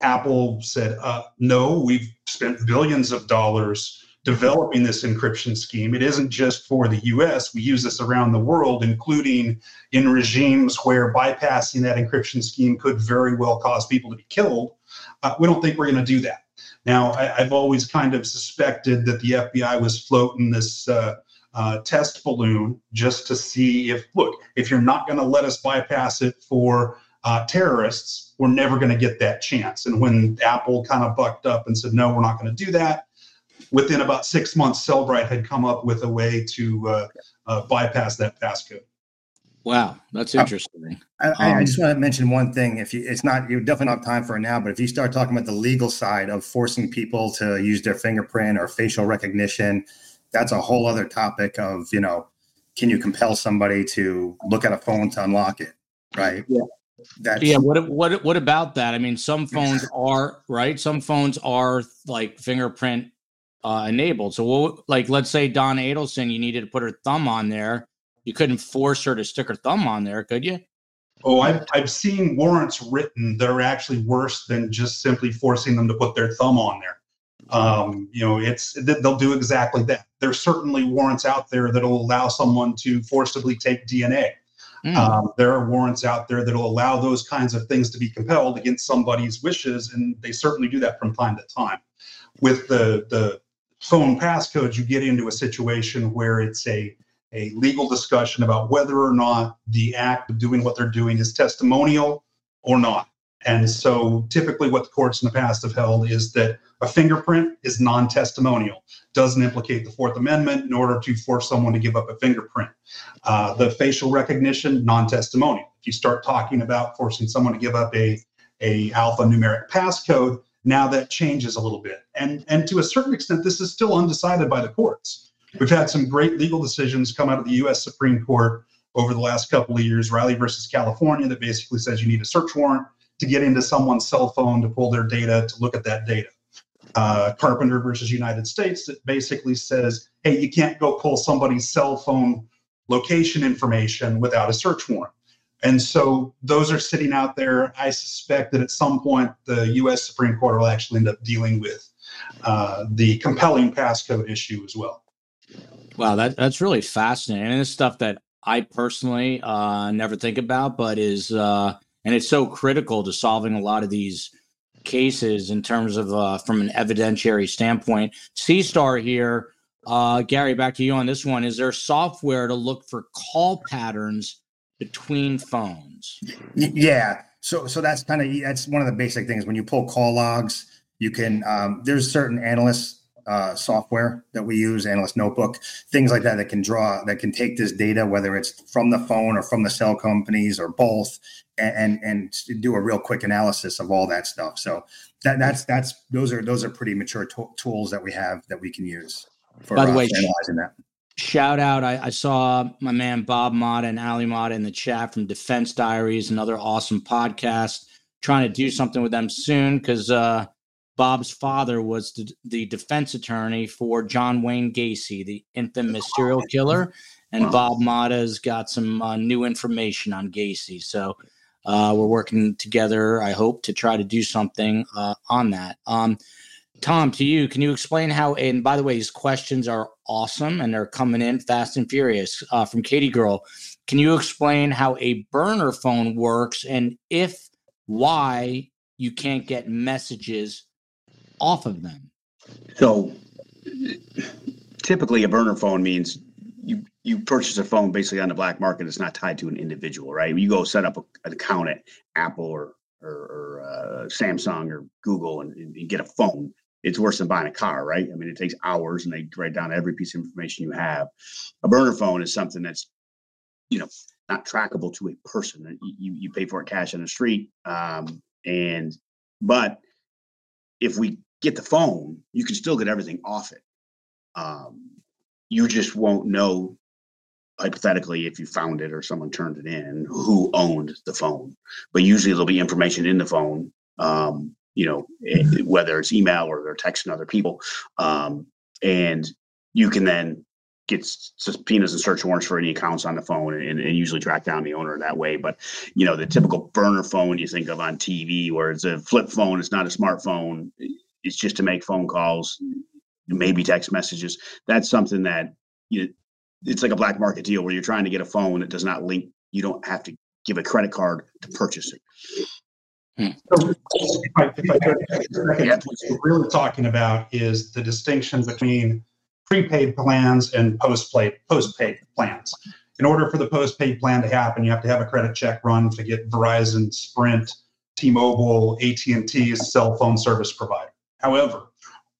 Apple said, uh, no, we've spent billions of dollars developing this encryption scheme. It isn't just for the US, we use this around the world, including in regimes where bypassing that encryption scheme could very well cause people to be killed. Uh, we don't think we're going to do that. Now, I, have always kind of suspected that the FBI was floating this uh, uh, test balloon just to see if, look, if you're not going to let us bypass it for uh, terrorists, we're never going to get that chance. And when Apple kind of bucked up and said, no, we're not going to do that, within about six months, Cellebrite had come up with a way to uh, uh, bypass that passcode. Wow, that's interesting. I, I, um, just want to mention one thing. If you, it's not, you're definitely don't time for it now. But if you start talking about the legal side of forcing people to use their fingerprint or facial recognition, that's a whole other topic. Of you know, can you compel somebody to look at a phone to unlock it? Right. Yeah. That's, yeah. What what what about that? I mean, some phones <laughs> are right. Some phones are like fingerprint uh, enabled. So, what, like, let's say Donna Adelson, you needed to put her thumb on there. You couldn't force her to stick her thumb on there, could you? Oh, I've, I've seen warrants written that are actually worse than just simply forcing them to put their thumb on there. Um, you know, it's they'll do exactly that. There's certainly warrants out there that'll allow someone to forcibly take DNA. Mm. Um, there are warrants out there that'll allow those kinds of things to be compelled against somebody's wishes, and they certainly do that from time to time. With the the phone passcodes, you get into a situation where it's a a legal discussion about whether or not the act of doing what they're doing is testimonial or not. And so typically what the courts in the past have held is that a fingerprint is non-testimonial, doesn't implicate the Fourth Amendment in order to force someone to give up a fingerprint. Uh, the facial recognition, non-testimonial. If you start talking about forcing someone to give up a, a alphanumeric passcode, now that changes a little bit. And, and to a certain extent, this is still undecided by the courts. We've had some great legal decisions come out of the US Supreme Court over the last couple of years, Riley versus California, that basically says you need a search warrant to get into someone's cell phone to pull their data to look at that data. Uh, Carpenter versus United States that basically says, hey, you can't go pull somebody's cell phone location information without a search warrant. And so those are sitting out there. I suspect that at some point the U.S. Supreme Court will actually end up dealing with uh, the compelling passcode issue as well. Wow, that that's really fascinating, and it's stuff that I personally uh, never think about, but is uh, and it's so critical to solving a lot of these cases in terms of uh, from an evidentiary standpoint. C Star here, uh, Gary, back to you on this one. Is there software to look for call patterns between phones. Yeah. So so that's kind of that's one of the basic things. When you pull call logs, you can um, there's certain analyst uh, software that we use, analyst notebook, things like that that can draw that can take this data, whether it's from the phone or from the cell companies or both, and and, and do a real quick analysis of all that stuff. So that that's that's those are those are pretty mature to- tools that we have that we can use for By the uh, way, analyzing that shout out. I, I, saw my man Bob Motta and Ali Motta in the chat from Defense Diaries, another awesome podcast. Trying to do something with them soon because uh, Bob's father was the, the, defense attorney for John Wayne Gacy, the infamous serial killer. And Bob Motta's got some uh, new information on Gacy. So uh, we're working together, I hope, to try to do something uh, on that. Um, Tom, to you, can you explain how? And by the way, these questions are awesome and they're coming in fast and furious uh, from Katie Girl. Can you explain how a burner phone works and if why you can't get messages off of them? So, typically, a burner phone means you you purchase a phone basically on the black market. It's not tied to an individual, right? You go set up a, an account at Apple or or, or uh, Samsung or Google and, and, get a phone it's worse than buying a car, right? I mean, it takes hours and they write down every piece of information you have. A burner phone is something that's, you know, not trackable to a person. You, you pay for it cash on the street. Um, and, but if we get the phone, you can still get everything off it. Um, you just won't know hypothetically if you found it or someone turned it in who owned the phone but usually there'll be information in the phone um, you know, eh, whether it's email or they're texting other people. Um, and you can then get subpoenas and search warrants for any accounts on the phone and, and, usually track down the owner that way. But, you know, the typical burner phone you think of on TV where it's a flip phone, it's not a smartphone, it's just to make phone calls. maybe text messages. That's something that you it's like a black market deal where you're trying to get a phone that does not link. You don't have to give a credit card to purchase it. Hmm. So, if I, if I Yeah, what we're really talking about is the distinction between prepaid plans and postpaid postpaid plans. In order for the postpaid plan to happen, you have to have a credit check run to get Verizon, Sprint, T-Mobile, AT&T's cell phone service provider. However,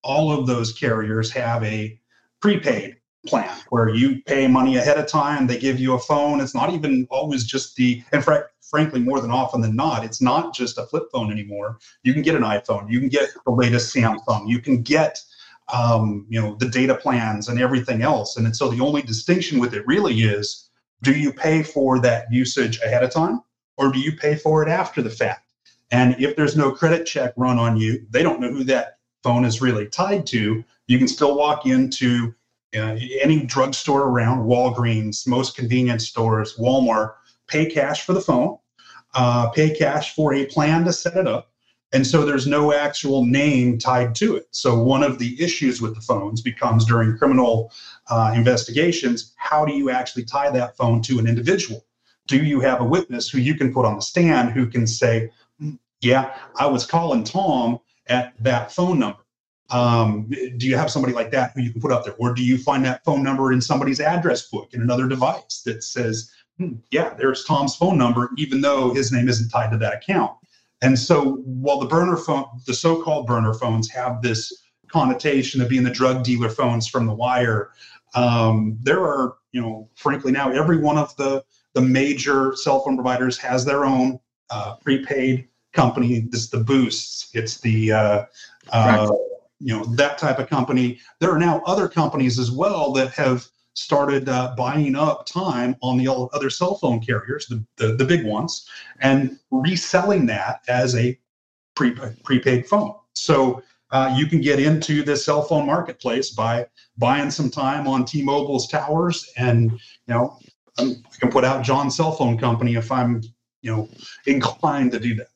all of those carriers have a prepaid plan where you pay money ahead of time. They give you a phone. It's not even always just the, and fr- frankly, more than often than not, it's not just a flip phone anymore. You can get an iPhone. You can get the latest Samsung. You can get, um, you know, the data plans and everything else. And so the only distinction with it really is, do you pay for that usage ahead of time, or do you pay for it after the fact? And if there's no credit check run on you, they don't know who that phone is really tied to. You can still walk into uh, any drugstore around, Walgreens, most convenience stores, Walmart, pay cash for the phone, uh, pay cash for a plan to set it up. And so there's no actual name tied to it. So one of the issues with the phones becomes during criminal uh, investigations how do you actually tie that phone to an individual? Do you have a witness who you can put on the stand who can say, yeah, I was calling Tom at that phone number? Um, do you have somebody like that who you can put up there? Or do you find that phone number in somebody's address book in another device that says, hmm, yeah, there's Tom's phone number, even though his name isn't tied to that account? And so while the burner phone, the so-called burner phones have this connotation of being the drug dealer phones from the wire, um, there are, you know, frankly now every one of the the major cell phone providers has their own uh, prepaid company. This is the Boosts. It's the uh, uh, you know that type of company. There are now other companies as well that have started uh, buying up time on the other cell phone carriers, the, the, the big ones, and reselling that as a pre, prepaid phone. So uh, you can get into the cell phone marketplace by buying some time on T-Mobile's towers, and you know I can put out John's cell phone company if I'm you know inclined to do that.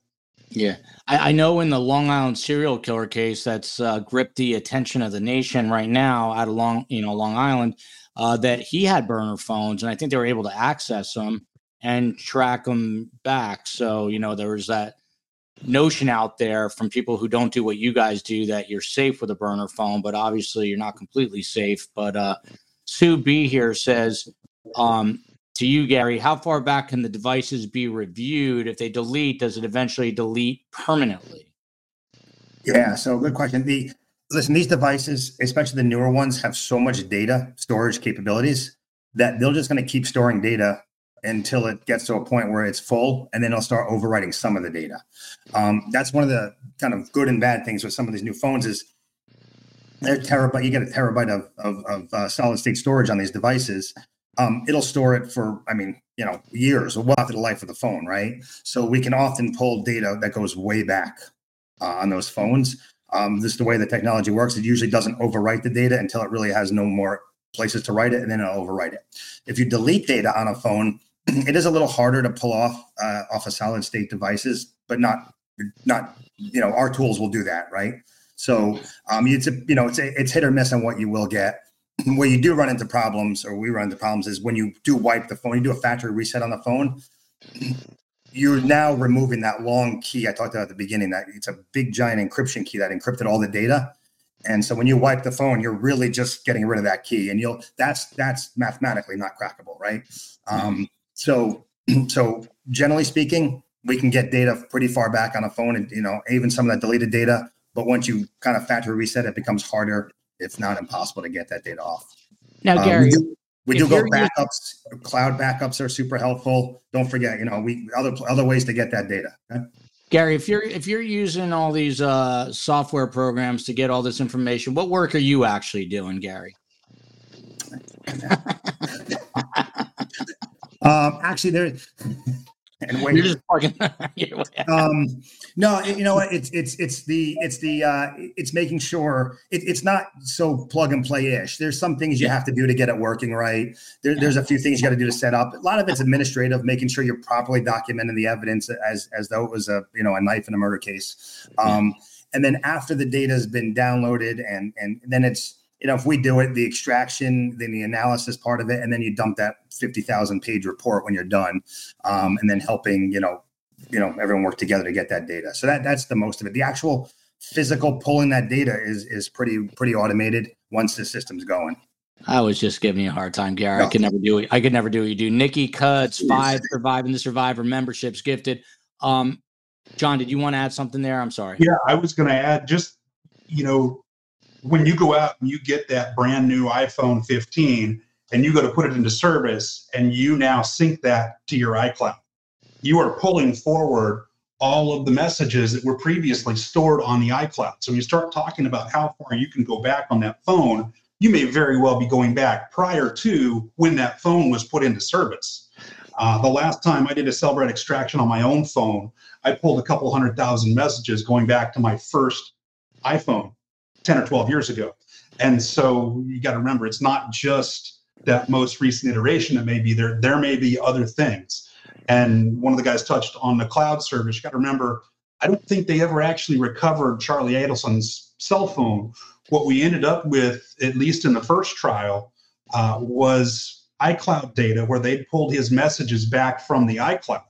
Yeah, I, I, know in the Long Island serial killer case that's uh, gripped the attention of the nation right now out of Long, you know, Long Island, uh, that he had burner phones, and I think they were able to access them and track them back. So you know, there was that notion out there from people who don't do what you guys do that you're safe with a burner phone, but obviously you're not completely safe. But uh, Sue B here says, um, to you, Gary, how far back can the devices be reviewed? If they delete, does it eventually delete permanently? Yeah, so good question. The listen, these devices, especially the newer ones, have so much data storage capabilities that they're just going to keep storing data until it gets to a point where it's full, and then it'll start overwriting some of the data. Um, that's one of the kind of good and bad things with some of these new phones is they're terabyte. You get a terabyte of of, of uh, solid state storage on these devices, um, it'll store it for, I mean, you know, years or well after the life of the phone, right? So we can often pull data that goes way back uh, on those phones. Um, this is the way the technology works. It usually doesn't overwrite the data until it really has no more places to write it, and then it'll overwrite it. If you delete data on a phone, <clears throat> it is a little harder to pull off uh, off of solid state devices, but not not you know our tools will do that, right? So um, it's a you know it's a, it's hit or miss on what you will get <clears throat> where you do run into problems, or we run into problems, is when you do wipe the phone, you do a factory reset on the phone, you're now removing that long key I talked about at the beginning. That it's a big giant encryption key that encrypted all the data. And so when you wipe the phone, you're really just getting rid of that key, and you'll that's that's mathematically not crackable, right? Um, so <clears throat> so generally speaking, we can get data pretty far back on a phone, and you know even some of that deleted data. But once you kind of factory reset, it becomes harder it's not impossible to get that data off. Now, um, Gary, we do, do go backups. Cloud backups are super helpful. Don't forget, you know, we other other ways to get that data. Okay? Gary, if you're if you're using all these uh, software programs to get all this information, what work are you actually doing, Gary? <laughs> um, actually, there and when you're just plugging. <laughs> um, no, you know what? It's it's it's the it's the uh, it's making sure it, it's not so plug and play ish. There's some things you have to do to get it working right. There, there's a few things you got to do to set up. A lot of it's administrative, making sure you're properly documenting the evidence as as though it was a you know a knife in a murder case. Um, and then after the data has been downloaded and and then it's you know, if we do it, the extraction, then the analysis part of it, and then you dump that 50,000 page report when you're done, um, and then helping, you know, you know, everyone work together to get that data. So that that's the most of it. The actual physical pulling that data is is pretty pretty automated once the system's going. I was just giving you a hard time, Gary. No. I could never do it. I could never do what you do. Nikki Cuds, five surviving the survivor memberships gifted. Um, John, did you want to add something there? I'm sorry. Yeah, I was going to add just, you know, when you go out and you get that brand new iPhone 15 and you go to put it into service and you now sync that to your iCloud, you are pulling forward all of the messages that were previously stored on the iCloud. So when you start talking about how far you can go back on that phone, you may very well be going back prior to when that phone was put into service. Uh, the last time I did a Cellebrite extraction on my own phone, I pulled a couple hundred thousand messages going back to my first iPhone 10 or 12 years ago. And so you got to remember, it's not just that most recent iteration that may be there. There may be other things. And one of the guys touched on the cloud service. You got to remember, I don't think they ever actually recovered Charlie Adelson's cell phone. What we ended up with, at least in the first trial, uh, was iCloud data where they pulled his messages back from the iCloud.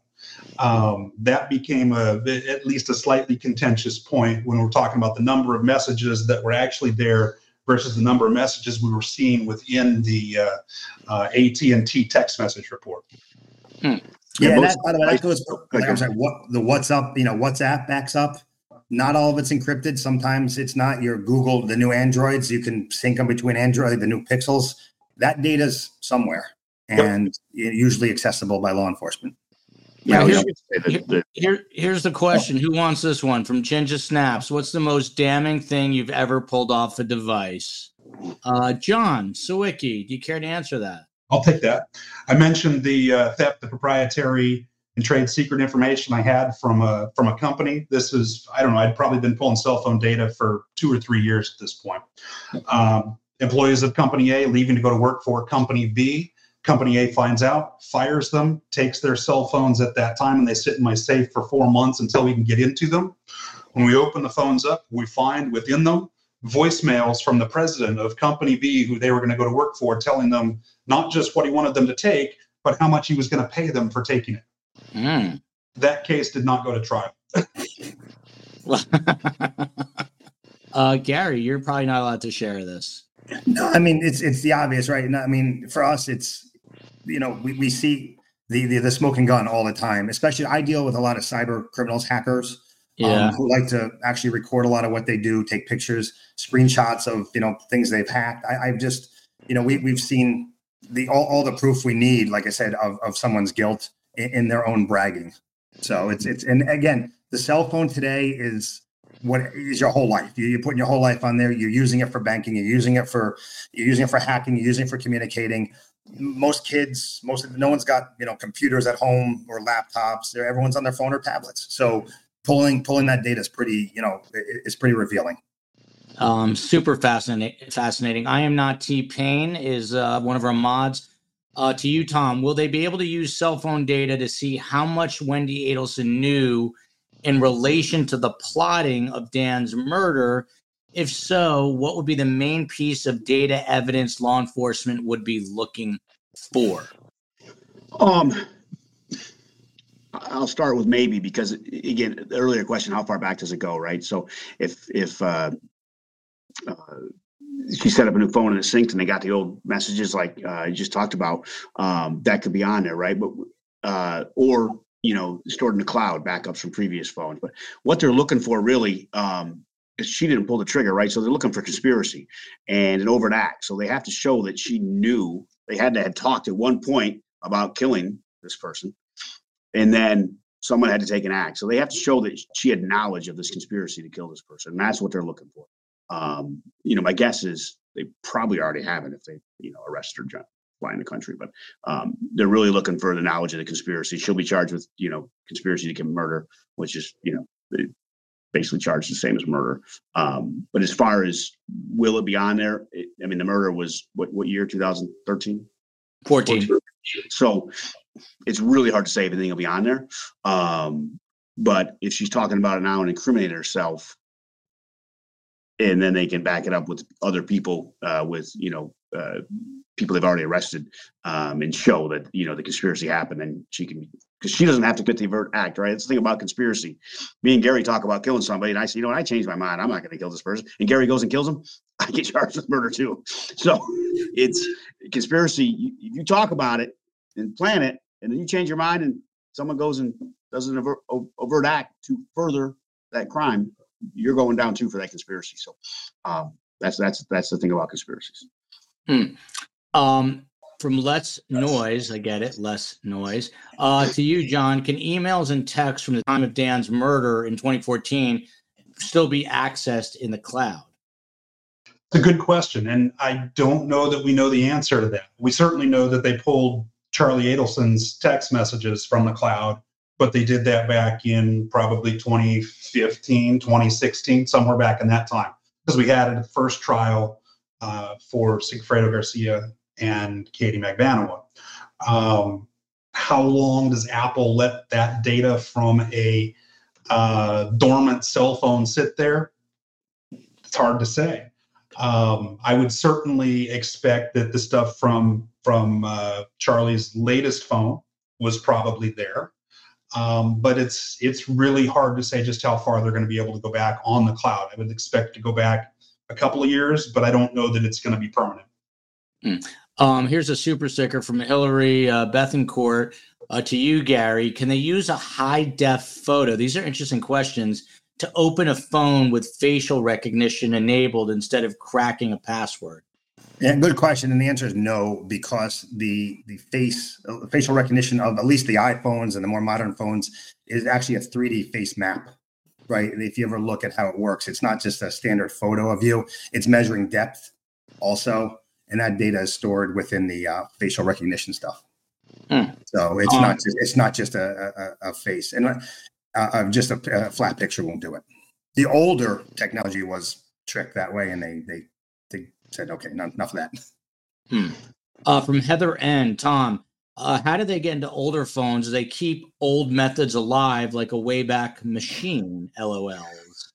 Um, that became a at least a slightly contentious point when we're talking about the number of messages that were actually there versus the number of messages we were seeing within the uh, uh, AT&T text message report. Hmm. Yeah, yeah that, by the way, that goes. Like I'm sorry, what the WhatsApp, you know, WhatsApp backs up. Not all of it's encrypted. Sometimes it's not. Your Google, the new Androids, you can sync them between Android, the new Pixels. That data's somewhere and yep. usually accessible by law enforcement. Yeah, here, here, here's the question. Who wants this one from Ginger Snaps? What's the most damning thing you've ever pulled off a device? Uh, John Sawicki, do you care to answer that? I'll take that. I mentioned the uh, theft, the proprietary and trade secret information I had from a from a company. This is I don't know. I'd probably been pulling cell phone data for two or three years at this point. Um, employees of company A leaving to go to work for company B Company A finds out, fires them, takes their cell phones at that time, and they sit in my safe for four months until we can get into them. When we open the phones up, we find within them voicemails from the president of Company B, who they were going to go to work for, telling them not just what he wanted them to take, but how much he was going to pay them for taking it. Mm. That case did not go to trial. <laughs> <laughs> uh, Gary, you're probably not allowed to share this. No, I mean it's it's the obvious, right? I mean, for us, it's you know, we, we see the, the, the smoking gun all the time. Especially, I deal with a lot of cyber criminals, hackers, um, yeah. um, who like to actually record a lot of what they do, take pictures, screenshots of you know things they've hacked. I, I've just you know we we've seen the all, all the proof we need, like I said, of of someone's guilt in, in their own bragging. So it's it's and again, the cell phone today is what is your whole life. You, are putting your whole life on there. You're using it for banking. You're using it for you're using it for hacking. You're using it for communicating most kids, most no one's got you know computers at home or laptops. They're, everyone's on their phone or tablets. So pulling pulling that data is pretty you know is pretty revealing. Um, super fascinating. Fascinating. I am not T Pain is uh, one of our mods. Uh, to you, Tom, will they be able to use cell phone data to see how much Wendi Adelson knew in relation to the plotting of Dan's murder if so, what would be the main piece of data evidence law enforcement would be looking for? Um, I'll start with maybe because again, the earlier question, how far back does it go, right? So if if uh, uh, she set up a new phone and it synced and they got the old messages like uh, you just talked about, um, that could be on there, right? But uh, or you know stored in the cloud, backups from previous phones. But what they're looking for really um, she didn't pull the trigger, right? So they're looking for conspiracy and an overt act. So they have to show that she knew they had to have talked at one point about killing this person, and then someone had to take an act. So they have to show that she had knowledge of this conspiracy to kill this person, and that's what they're looking for. Um, you know, my guess is they probably already have it if they, you know, arrest her jump flying the country. But um, they're really looking for the knowledge of the conspiracy. She'll be charged with, you know, conspiracy to commit murder, which is, you know, basically charged the same as murder. Um, but as far as will it be on there? It, I mean, the murder was what what year? 2013, 14. So it's really hard to say if anything will be on there. Um, but if she's talking about it now and incriminating herself, and then they can back it up with other people, uh, with you know uh, people they've already arrested, um, and show that you know the conspiracy happened, and she can because she doesn't have to commit the overt act, right? It's the thing about conspiracy. Me and Gary talk about killing somebody, and I say, you know I changed my mind. I'm not going to kill this person. And Gary goes and kills him. <laughs> I get charged with murder too. So it's conspiracy. You, you talk about it and plan it, and then you change your mind, and someone goes and does an overt, overt act to further that crime. You're going down too for that conspiracy. So um, that's that's that's the thing about conspiracies. Hmm. Um, from less noise, I get it, less noise. Uh, to you, John, can emails and texts from the time of Dan's murder in 2014 still be accessed in the cloud? It's a good question, and I don't know that we know the answer to that. We certainly know that they pulled Charlie Adelson's text messages from the cloud, but they did that back in probably 2015, 2016, somewhere back in that time, because we had a first trial uh, for Sigfredo Garcia and Katie Magbanua. Um, how long does Apple let that data from a uh, dormant cell phone sit there? It's hard to say. Um, I would certainly expect that the stuff from from uh, Charlie's latest phone was probably there, um, but it's it's really hard to say just how far they're going to be able to go back on the cloud. I would expect to go back a couple of years, but I don't know that it's going to be permanent. Mm. Um, here's a super sticker from Hillary uh, Bethencourt uh, to you, Gary. Can they use a high def photo? These are interesting questions to open a phone with facial recognition enabled instead of cracking a password. Yeah, good question, and the answer is no because the the face uh, facial recognition of at least the iPhones and the more modern phones is actually a 3D face map right? If you ever look at how it works, it's not just a standard photo of you, it's measuring depth also and that data is stored within the uh, facial recognition stuff. Hmm. So it's um, not just, it's not just a, a, a face, and uh, uh, just a, a, flat picture won't do it. The older technology was tricked that way, and they they they said, okay, enough of that. Hmm. Uh, from Heather and Tom, uh, how do they get into older phones? Do they keep old methods alive, like a Wayback Machine? LOLs.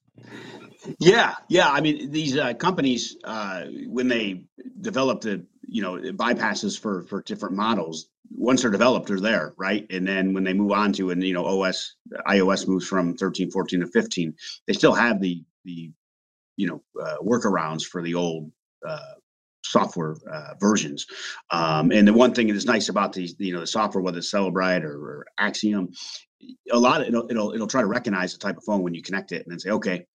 Yeah, yeah. I mean, these uh, companies uh, when they develop the you know bypasses for for different models, once they're developed, they're there, right? And then when they move on to and you know OS iOS moves from 13, 14 to 15, they still have the the you know uh, workarounds for the old uh, software uh, versions. Um, and the one thing that is nice about these, you know, the software, whether it's Cellebrite or, or Axiom, a lot of it'll, it'll it'll try to recognize the type of phone when you connect it and then say, okay,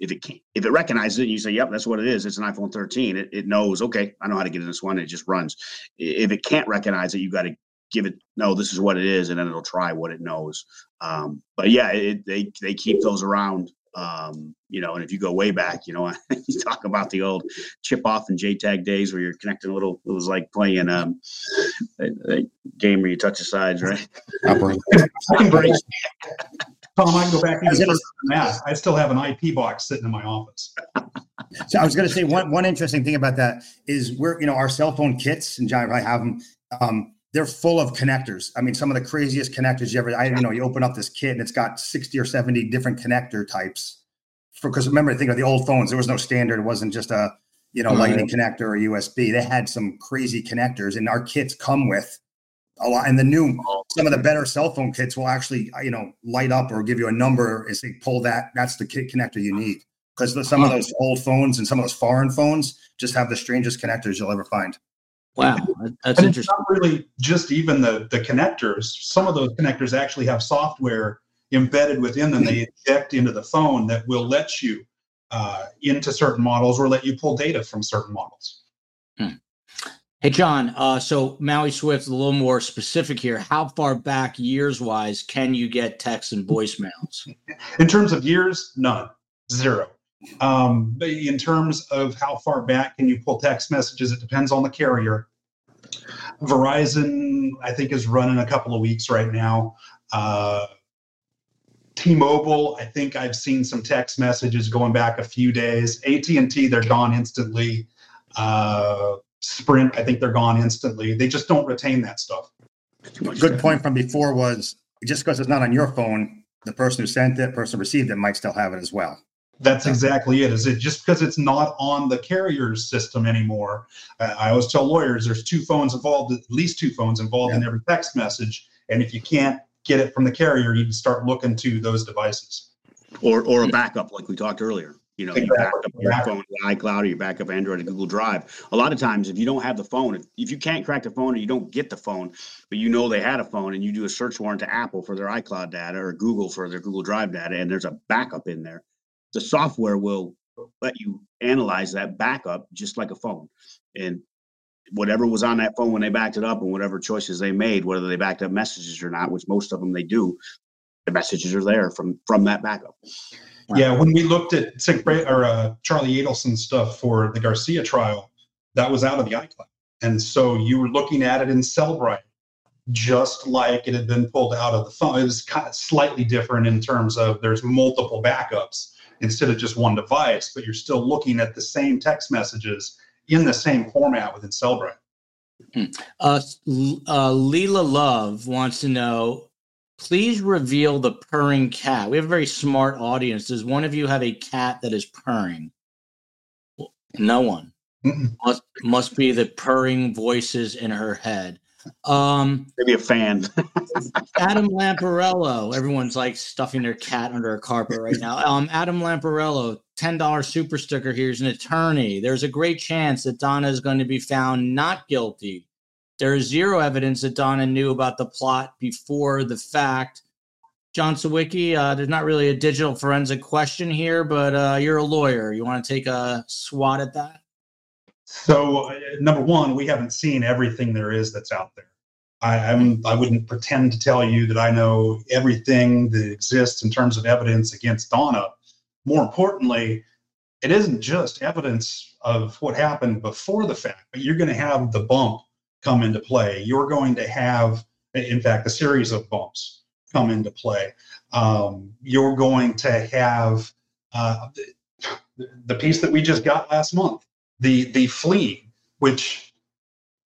if it can't, if it recognizes it, you say, "Yep, that's what it is. It's an iPhone 13." It, it knows, okay, I know how to get in this one. It just runs. If it can't recognize it, you got to give it, no, this is what it is, and then it'll try what it knows. Um, but yeah, it, they they keep those around. Um, you know, and if you go way back, you know, <laughs> you talk about the old chip off and JTAG days where you're connecting a little. It was like playing um, a, a game where you touch the sides, right? <laughs> Tom, I can go back even further than that. I still have an IP box sitting in my office. <laughs> So I was going to say one one interesting thing about that is we're you know our cell phone kits and John I have them. Um, they're full of connectors. I mean, some of the craziest connectors you ever. I you know you open up this kit and it's got sixty or seventy different connector types. For because remember, think of the old phones. There was no standard. It wasn't just a you know lightning connector or USB. They had some crazy connectors, and our kits come with a lot. And the new, some of the better cell phone kits will actually, uh, you know, light up or give you a number and say, pull that. That's the kit connector you need. Because some of those old phones and some of those foreign phones just have the strangest connectors you'll ever find. Wow, that's and interesting. It's not really just even the the connectors. Some of those connectors actually have software embedded within them. They inject into the phone that will let you uh, into certain models or let you pull data from certain models. Hmm. Hey, John. Uh, so Maui Swift, a little more specific here. How far back years wise can you get texts and voicemails? <laughs> In terms of years, none, zero. Um, in terms of how far back can you pull text messages, it depends on the carrier. Verizon, I think, is running a couple of weeks right now. Uh, T-Mobile, I think I've seen some text messages going back a few days. AT&T, they're gone instantly. Uh, Sprint, I think they're gone instantly. They just don't retain that stuff. Good point from before was just because it's not on your phone, the person who sent it, person received it might still have it as well. That's exactly it. Is it just because it's not on the carrier's system anymore? Uh, I always tell lawyers there's two phones involved, at least two phones involved yeah. in every text message. And if you can't get it from the carrier, you can start looking to those devices. Or, or a backup, like we talked earlier. You know, exactly. you back up your phone to iCloud or you back up Android to Google Drive. A lot of times, if you don't have the phone, if, if you can't crack the phone or you don't get the phone, but you know they had a phone and you do a search warrant to Apple for their iCloud data or Google for their Google Drive data, and there's a backup in there, the software will let you analyze that backup just like a phone. And whatever was on that phone when they backed it up and whatever choices they made, whether they backed up messages or not, which most of them they do, the messages are there from from that backup. Yeah, when we looked at or uh, Charlie Adelson stuff for the Garcia trial, that was out of the iCloud, and so you were looking at it in Cellebrite, just like it had been pulled out of the phone. It was kind of slightly different in terms of there's multiple backups instead of just one device, but you're still looking at the same text messages in the same format within Cellebrite. Hmm. Uh, uh, Leela Love wants to know please reveal the purring cat. We have a very smart audience. Does one of you have a cat that is purring? No one. Must must be the purring voices in her head. Um, Maybe a fan. <laughs> Adam Lamparello. Everyone's like stuffing their cat under a carpet right now. Um, Adam Lamparello, ten dollars super sticker. Here's an attorney. There's a great chance that Donna is going to be found not guilty there is zero evidence that Donna knew about the plot before the fact. John Sawicki, uh, there's not really a digital forensic question here, but uh, you're a lawyer. You want to take a swat at that? So, uh, number one, we haven't seen everything there is that's out there. I, I'm, I wouldn't pretend to tell you that I know everything that exists in terms of evidence against Donna. More importantly, it isn't just evidence of what happened before the fact, but you're going to have the bump come into play. You're going to have, in fact, a series of bumps come into play. Um, you're going to have uh, the, the piece that we just got last month, the the fleeing, which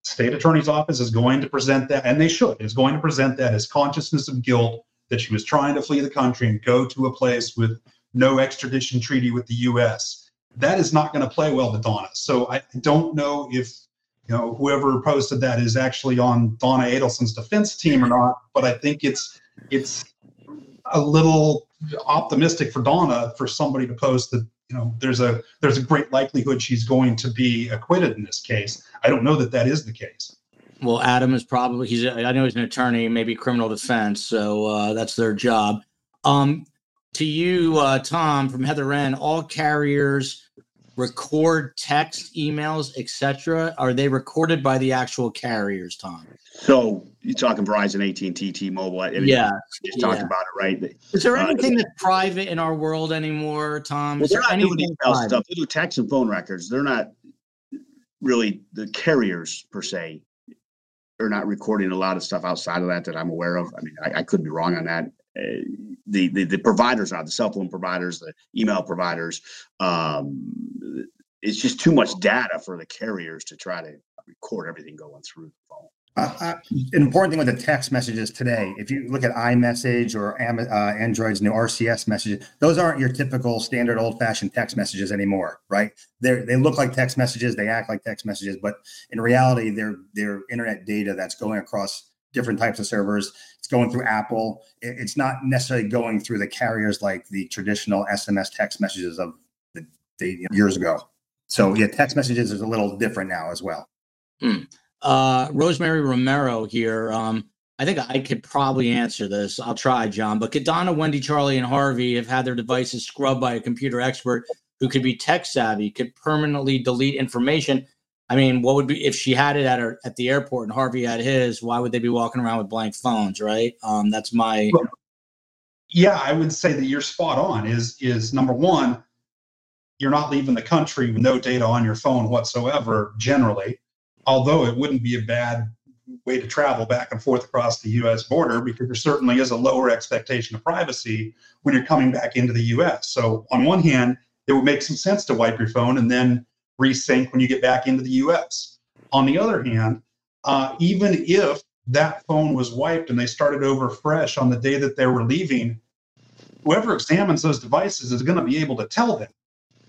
state attorney's office is going to present that, and they should, is going to present that as consciousness of guilt that she was trying to flee the country and go to a place with no extradition treaty with the U.S. That is not going to play well to Donna. So I don't know if you know, whoever posted that is actually on Donna Adelson's defense team or not. But I think it's it's a little optimistic for Donna for somebody to post that you know there's a there's a great likelihood she's going to be acquitted in this case. I don't know that that is the case. Well, Adam is probably he's I know he's an attorney, maybe criminal defense, so uh, that's their job. Um, to you, uh, Tom from Heather Wren, all carriers record text, emails, etc. Are they recorded by the actual carriers, Tom? So you're talking Verizon, AT and T, T-Mobile. I mean, yeah, just talked yeah. about it, right? Is there uh, anything uh, that's private in our world anymore, Tom? Well, they're not doing email stuff. They do text and phone records. They're not really the carriers per se. They're not recording a lot of stuff outside of that that I'm aware of. I mean, I, I could be wrong on that. Uh, the, the, the providers are the cell phone providers, the email providers. Um, it's just too much data for the carriers to try to record everything going through the phone. Uh, an important thing with the text messages today, if you look at iMessage or uh, Android's new RCS messages, those aren't your typical standard old-fashioned text messages anymore, right? They they look like text messages, they act like text messages, but in reality, they're they're internet data that's going across different types of servers. It's going through Apple. It's not necessarily going through the carriers like the traditional SMS text messages of the, the years ago. So yeah, text messages is a little different now as well. Hmm. Uh, Rosemary Romero here. Um, I think I could probably answer this. I'll try, John. But Donna, Wendi, Charlie, and Harvey have had their devices scrubbed by a computer expert who could be tech savvy, could permanently delete information I mean, what would be if she had it at her at the airport and Harvey had his? Why would they be walking around with blank phones, right? Um, that's my. Yeah, I would say that you're spot on. Is is number one, you're not leaving the country with no data on your phone whatsoever. Generally, although it wouldn't be a bad way to travel back and forth across the U.S. border because there certainly is a lower expectation of privacy when you're coming back into the U.S. So on one hand, it would make some sense to wipe your phone and then resync when you get back into the US. On the other hand, uh, even if that phone was wiped and they started over fresh on the day that they were leaving, whoever examines those devices is going to be able to tell them.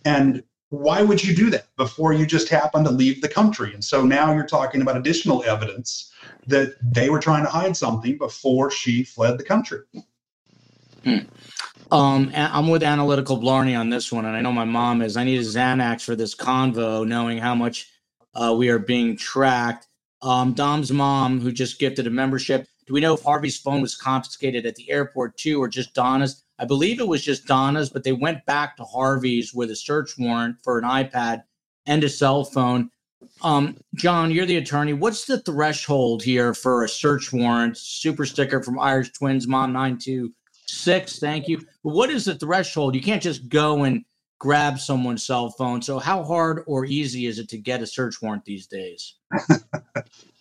And why would you do that before you just happen to leave the country? And so now you're talking about additional evidence that they were trying to hide something before she fled the country. Hmm. Um, I'm with Analytical Blarney on this one, and I know my mom is. I need a Xanax for this convo, knowing how much uh, we are being tracked. Um, Dom's mom, who just gifted a membership. Do we know if Harvey's phone was confiscated at the airport too, or just Donna's? I believe it was just Donna's, but they went back to Harvey's with a search warrant for an iPad and a cell phone. Um, John, you're the attorney. What's the threshold here for a search warrant? Super sticker from Irish Twins, Mom 926. Thank you. What is the threshold? You can't just go and grab someone's cell phone. So, how hard or easy is it to get a search warrant these days? <laughs>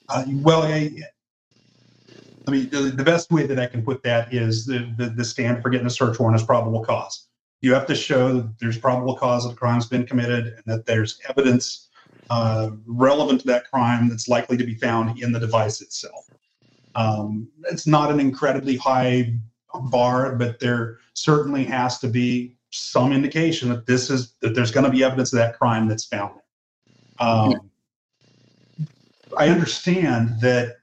uh, well, I, I mean, the, the, best way that I can put that is the, the, the stand for getting a search warrant is probable cause. You have to show that there's probable cause that a crime's been committed and that there's evidence uh, relevant to that crime that's likely to be found in the device itself. Um, it's not an incredibly high bar, but there certainly has to be some indication that this is that there's going to be evidence of that crime that's found. Um, I understand that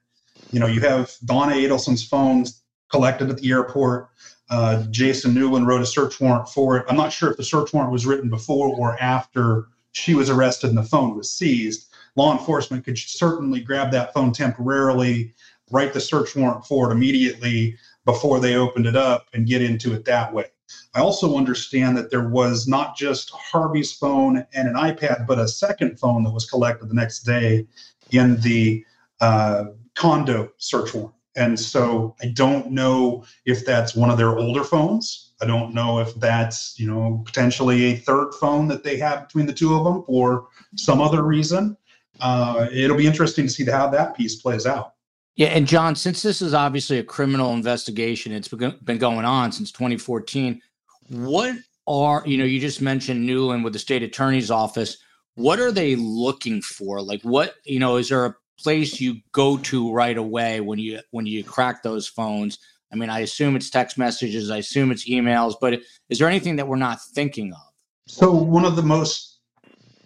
you know, you have Donna Adelson's phones collected at the airport. Uh, Jason Newland wrote a search warrant for it. I'm not sure if the search warrant was written before or after she was arrested and the phone was seized. Law enforcement could certainly grab that phone temporarily, write the search warrant for it immediately before they opened it up and get into it that way. I also understand that there was not just Harvey's phone and an iPad, but a second phone that was collected the next day in the uh, condo search warrant. And so I don't know if that's one of their older phones. I don't know if that's, you know, potentially a third phone that they have between the two of them or some other reason. Uh, it'll be interesting to see how that piece plays out. Yeah, and John, since this is obviously a criminal investigation, it's been going on since 2014. What are you know? You just mentioned Newland with the state attorney's office. What are they looking for? Like, what you know? Is there a place you go to right away when you when you crack those phones? I mean, I assume it's text messages, I assume it's emails, but is there anything that we're not thinking of? So one of the most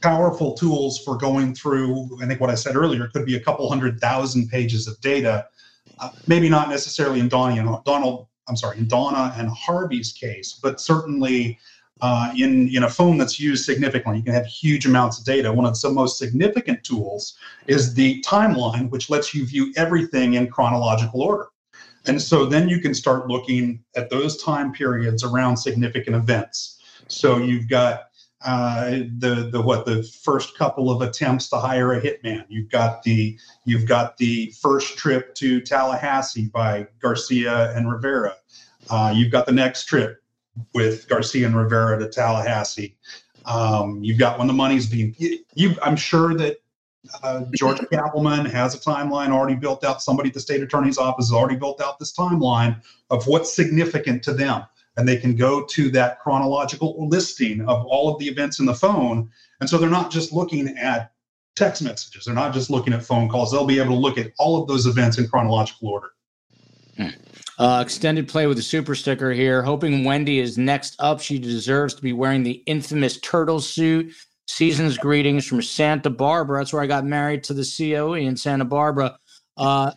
powerful tools for going through, I think what I said earlier, could be a couple hundred thousand pages of data. Uh, maybe not necessarily in Donnie and Donald, I'm sorry, in Donna and Harvey's case, but certainly uh, in, in a phone that's used significantly. You can have huge amounts of data. One of the most significant tools is the timeline, which lets you view everything in chronological order. And so then you can start looking at those time periods around significant events. So you've got uh, the the what the first couple of attempts to hire a hitman. You've got the you've got the first trip to Tallahassee by Garcia and Rivera. Uh, you've got the next trip with Garcia and Rivera to Tallahassee. Um, you've got when the money's being. You, I'm sure that uh, Georgia <laughs> Cappleman has a timeline already built out. Somebody at the state attorney's office has already built out this timeline of what's significant to them. And they can go to that chronological listing of all of the events in the phone. And so they're not just looking at text messages, they're not just looking at phone calls. They'll be able to look at all of those events in chronological order. Hmm. Uh, extended play with the super sticker here. Hoping Wendi is next up. She deserves to be wearing the infamous turtle suit. Season's greetings from Santa Barbara. That's where I got married to the COE in Santa Barbara. Uh,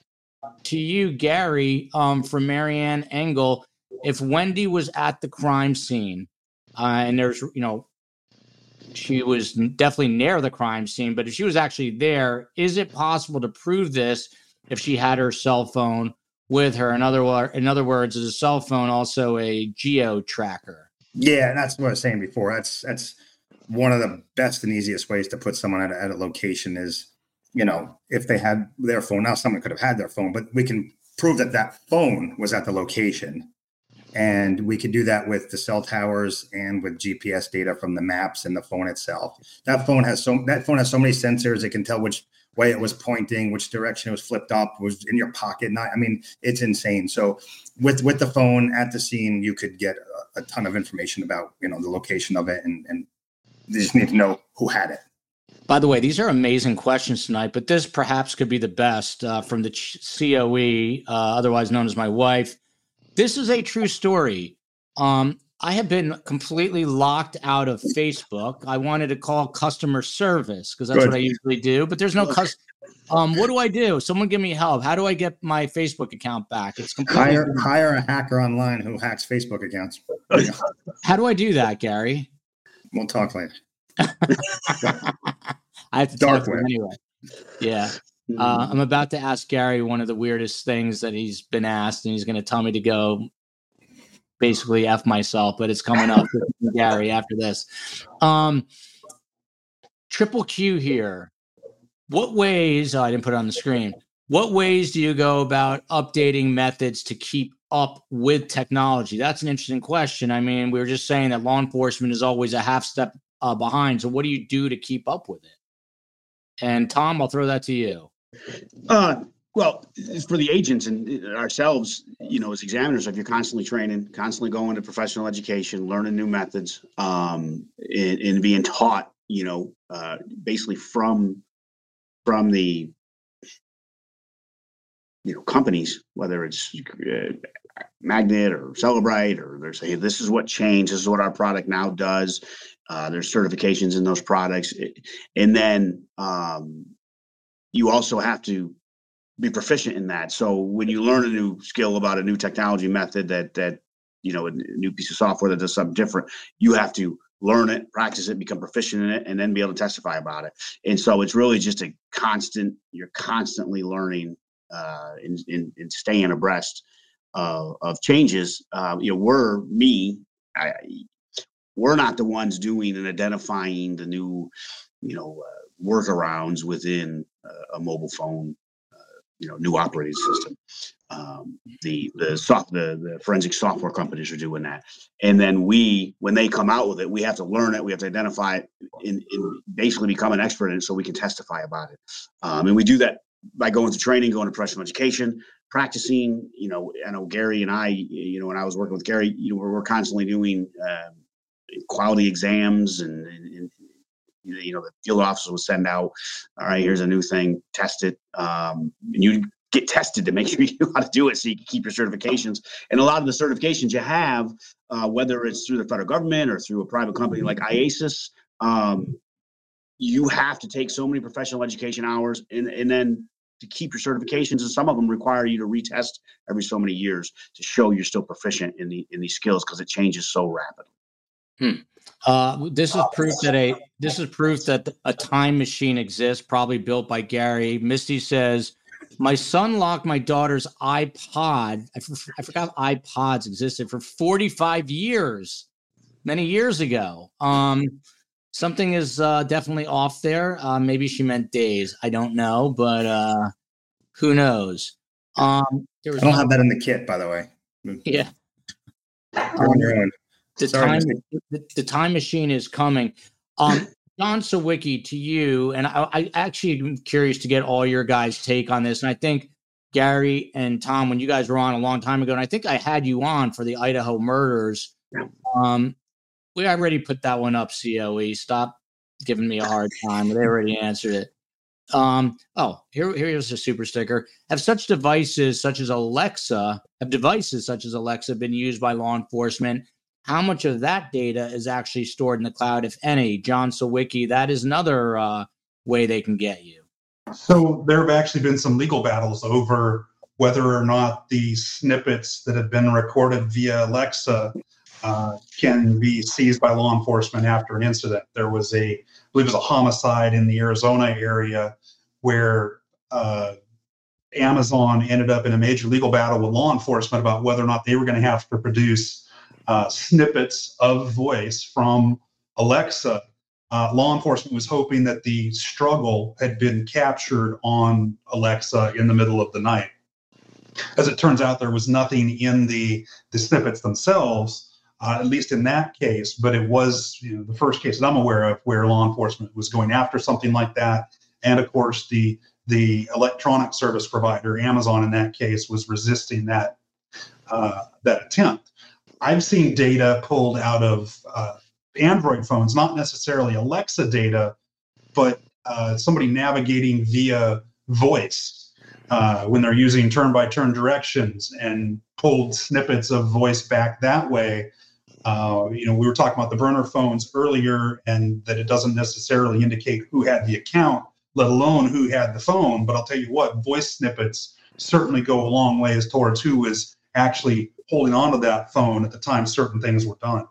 to you, Gary, um, from Marianne Engel. If Wendi was at the crime scene, uh, and there's, you know, she was definitely near the crime scene, but if she was actually there, is it possible to prove this if she had her cell phone with her. In other, in other words, is a cell phone also a geo tracker? Yeah, that's what I was saying before. That's that's one of the best and easiest ways to put someone at a, at a location is, you know, if they had their phone. Now, someone could have had their phone, but we can prove that that phone was at the location. And we could do that with the cell towers and with GPS data from the maps and the phone itself. That phone has so that phone has so many sensors. It can tell which way it was pointing, which direction it was flipped up, was in your pocket. Not, I mean, it's insane. So with with the phone at the scene, you could get a, a ton of information about you know the location of it, and and you just need to know who had it. By the way, these are amazing questions tonight, but this perhaps could be the best uh, from the COE, uh, otherwise known as my wife. This is a true story. Um, I have been completely locked out of Facebook. I wanted to call customer service because that's Good. what I usually do, but there's no cus. Um, what do I do? Someone give me help. How do I get my Facebook account back? It's completely. Hire hire a hacker online who hacks Facebook accounts. <laughs> How do I do that, Gary? We'll talk later. <laughs> I have to Dark talk to anyway. Yeah. Uh, I'm about to ask Gary one of the weirdest things that he's been asked, and he's going to tell me to go basically f myself. But it's coming up, with <laughs> Gary, after this. Um, triple Q here. What ways? Oh, I didn't put it on the screen. What ways do you go about updating methods to keep up with technology? That's an interesting question. I mean, we were just saying that law enforcement is always a half step uh, behind. So, what do you do to keep up with it? And Tom, I'll throw that to you. Uh, well, for the agents and ourselves, you know, as examiners, if you're constantly training, constantly going to professional education, learning new methods, um, and, and being taught, you know, uh, basically from from the you know companies, whether it's uh, Magnet or Cellebrite, or they're saying this is what changed, this is what our product now does. Uh, there's certifications in those products, and then um, you also have to be proficient in that. So when you learn a new skill about a new technology method that that you know a new piece of software that does something different, you have to learn it, practice it, become proficient in it, and then be able to testify about it. And so it's really just a constant. You're constantly learning uh, and, and, and staying abreast uh, of changes. Uh, you know, we're me. I, we're not the ones doing and identifying the new, you know, uh, workarounds within a mobile phone, uh, you know, new operating system. Um, the the soft the, the forensic software companies are doing that, and then we when they come out with it, we have to learn it, we have to identify it, and, and basically become an expert in it, so we can testify about it. Um, and we do that by going to training, going to professional education, practicing. You know, I know Gary and I, you know, when I was working with Gary, you know, we're, we're constantly doing. Um, quality exams and, and you know the field officers will send out all right here's a new thing test it um, and you get tested to make <laughs> sure you know how to do it so you can keep your certifications. And a lot of the certifications you have uh, whether it's through the federal government or through a private company like IACIS um, you have to take so many professional education hours and, and then to keep your certifications and some of them require you to retest every so many years to show you're still proficient in the in these skills because it changes so rapidly Uh, this is proof that a this is proof that a time machine exists, probably built by Gary. Misty says, "My son locked my daughter's iPod. I, f- I forgot iPods existed for 45 years, many years ago. Um, something is uh, definitely off there. Uh, maybe she meant days. I don't know, but uh, who knows? Um, there was I don't one- have that in the kit, by the way. yeah." You're on your own. The Sorry, time the, the time machine is coming. Um, John Sawicki, to you, and I, I actually am curious to get all your guys' take on this. And I think Gary and Tom, when you guys were on a long time ago, and I think I had you on for the Idaho murders. Um, we already put that one up. Coe, stop giving me a hard time. They already answered it. Um, oh, here, here's a super sticker. Have such devices such as Alexa, have devices such as Alexa been used by law enforcement? How much of that data is actually stored in the cloud, if any? John Sawicki, that is another uh, way they can get you. So there have actually been some legal battles over whether or not the snippets that have been recorded via Alexa uh, can be seized by law enforcement after an incident. There was a, I believe it was a homicide in the Arizona area where uh, Amazon ended up in a major legal battle with law enforcement about whether or not they were going to have to produce uh, snippets of voice from Alexa uh, law enforcement was hoping that the struggle had been captured on Alexa in the middle of the night. As it turns out, there was nothing in the, the snippets themselves, uh, at least in that case, but it was you know, the first case that I'm aware of where law enforcement was going after something like that. And of course, the, the electronic service provider, Amazon in that case, was resisting that, uh, that attempt. I've seen data pulled out of uh, Android phones, not necessarily Alexa data, but uh, somebody navigating via voice uh, when they're using turn by turn directions and pulled snippets of voice back that way. Uh, you know, we were talking about the burner phones earlier, and that it doesn't necessarily indicate who had the account, let alone who had the phone. But I'll tell you what, voice snippets certainly go a long ways towards who is actually holding onto that phone at the time certain things were done.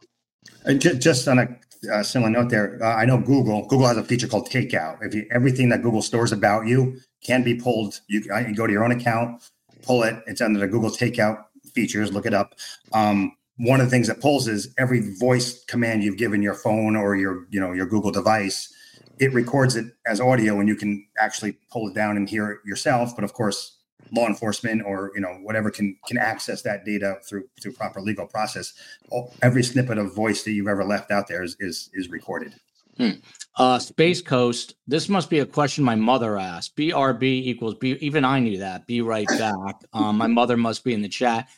And ju- just on a uh, similar note there, uh, I know Google. Google has a feature called Takeout. If you, everything that Google stores about you can be pulled, you, can- go to your own account, pull it. It's under the Google Takeout features. Look it up. Um, one of the things that pulls is every voice command you've given your phone or your you know your Google device. It records it as audio, and you can actually pull it down and hear it yourself. But of course, law enforcement or you know whatever can can access that data through through proper legal process. Every snippet of voice that you've ever left out there is is, is recorded. Uh, Space Coast. This must be a question my mother asked. BRB equals B. Even I knew that. Be right back. Um, my mother must be in the chat.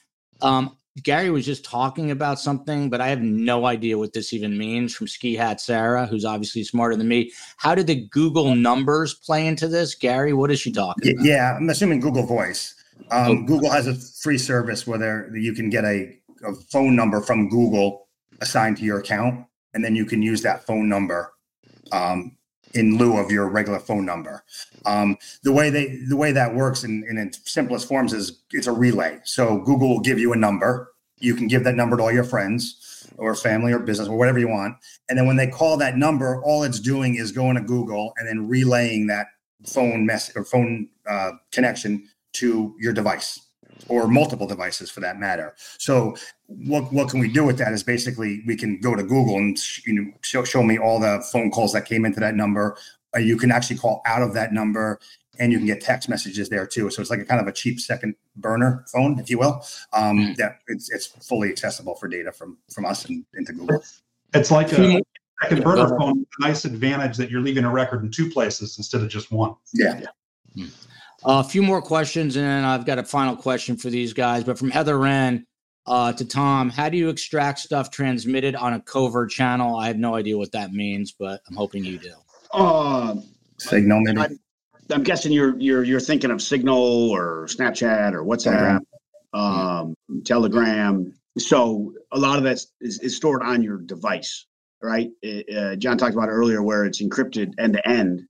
Um, Gary was just talking about something, but I have no idea what this even means from Ski Hat Sarah, who's obviously smarter than me. How did the Google numbers play into this? Gary, what is she talking about? Yeah, I'm assuming Google Voice. Um, Google has a free service where you can get a, a phone number from Google assigned to your account, and then you can use that phone number um, in lieu of your regular phone number. Um, the way they the way that works in, in its simplest forms is it's a relay. So Google will give you a number. You can give that number to all your friends or family or business or whatever you want. And then when they call that number, all it's doing is going to Google and then relaying that phone mess or phone uh, connection to your device or multiple devices for that matter. So what what can we do with that is basically we can go to Google and you know show, show me all the phone calls that came into that number. Uh, you can actually call out of that number and you can get text messages there too. So it's like a kind of a cheap second burner phone, if you will. Um, Mm. that it's, it's fully accessible for data from from us and into Google. It's like a more- second Go burner phone. a Nice advantage that you're leaving a record in two places instead of just one. Yeah. A few more questions, and then I've got a final question for these guys. But from Heather Wren uh, to Tom, how do you extract stuff transmitted on a covert channel? I have no idea what that means, but I'm hoping you do. Uh, Signal maybe. I- I'm guessing you're you're you're thinking of Signal or Snapchat or WhatsApp, um, Telegram. So a lot of that is, is stored on your device, right? Uh, John talked about it earlier, where it's encrypted end to end,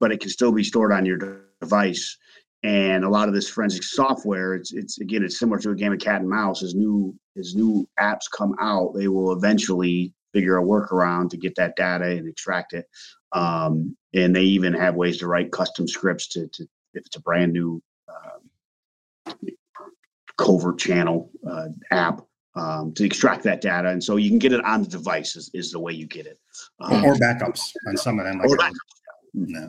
but it can still be stored on your de- device. And a lot of this forensic software, it's it's again, it's similar to a game of cat and mouse. As new as new apps come out, they will eventually figure a workaround to get that data and extract it. Um, and they even have ways to write custom scripts to, to if it's a brand new um, covert channel uh, app um, to extract that data. And so you can get it on the device is, is the way you get it. or, Um, or backups on some of them. Like or a- back- no.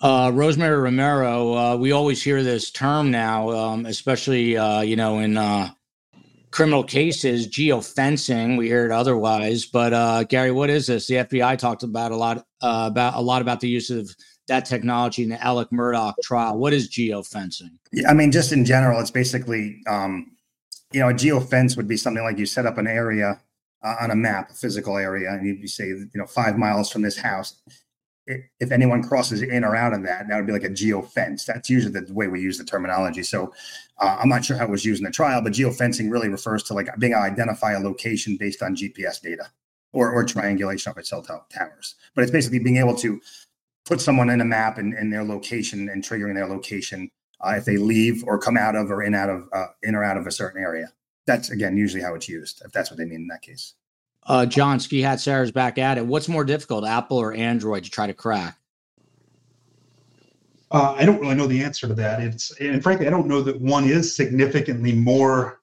Uh, Rosemary Romero, uh, we always hear this term now, um, especially uh, you know in uh, criminal cases, geofencing. We hear it otherwise, but uh, Gary, what is this? The FBI talked about a lot uh, about a lot about the use of that technology in the Alex Murdaugh trial. What is geofencing? Yeah, I mean, just in general, it's basically, um, you know, a geofence would be something like you set up an area on a map, a physical area, and you, you say, you know, five miles from this house. If anyone crosses in or out of that, that would be like a geofence. That's usually the way we use the terminology. So uh, I'm not sure how it was used in the trial, but geofencing really refers to like being able to identify a location based on GPS data or, or triangulation of cell tow- towers. But it's basically being able to put someone in a map and, and their location and triggering their location uh, if they leave or come out of or in out of uh, in or out of a certain area. That's again usually how it's used, if that's what they mean in that case. Uh, John Ski Hat Sarah's back at it. What's more difficult, Apple or Android, to try to crack? Uh, I don't really know the answer to that. It's and frankly, I don't know that one is significantly more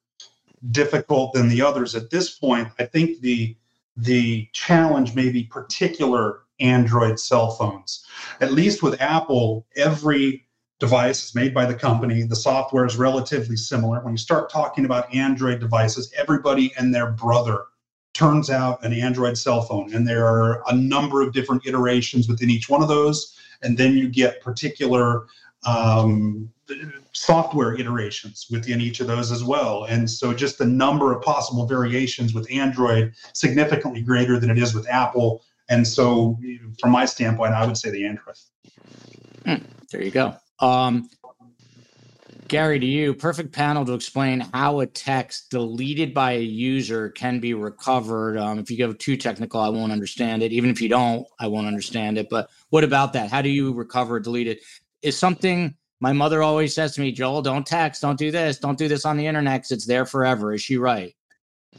difficult than the others at this point. I think the the challenge may be particular Android cell phones. At least with Apple, every device is made by the company. The software is relatively similar. When you start talking about Android devices, everybody and their brother turns out an Android cell phone, and there are a number of different iterations within each one of those and then you get particular um, software iterations within each of those as well. And so just the number of possible variations with Android significantly greater than it is with Apple. And so from my standpoint, I would say the Android. There you go. Um, Gary, to you, perfect panel to explain how a text deleted by a user can be recovered. Um, if you go too technical, I won't understand it. Even if you don't, I won't understand it. But what about that? How do you recover deleted? Is something my mother always says to me, Joel, don't text, don't do this, don't do this on the internet because it's there forever. Is she right?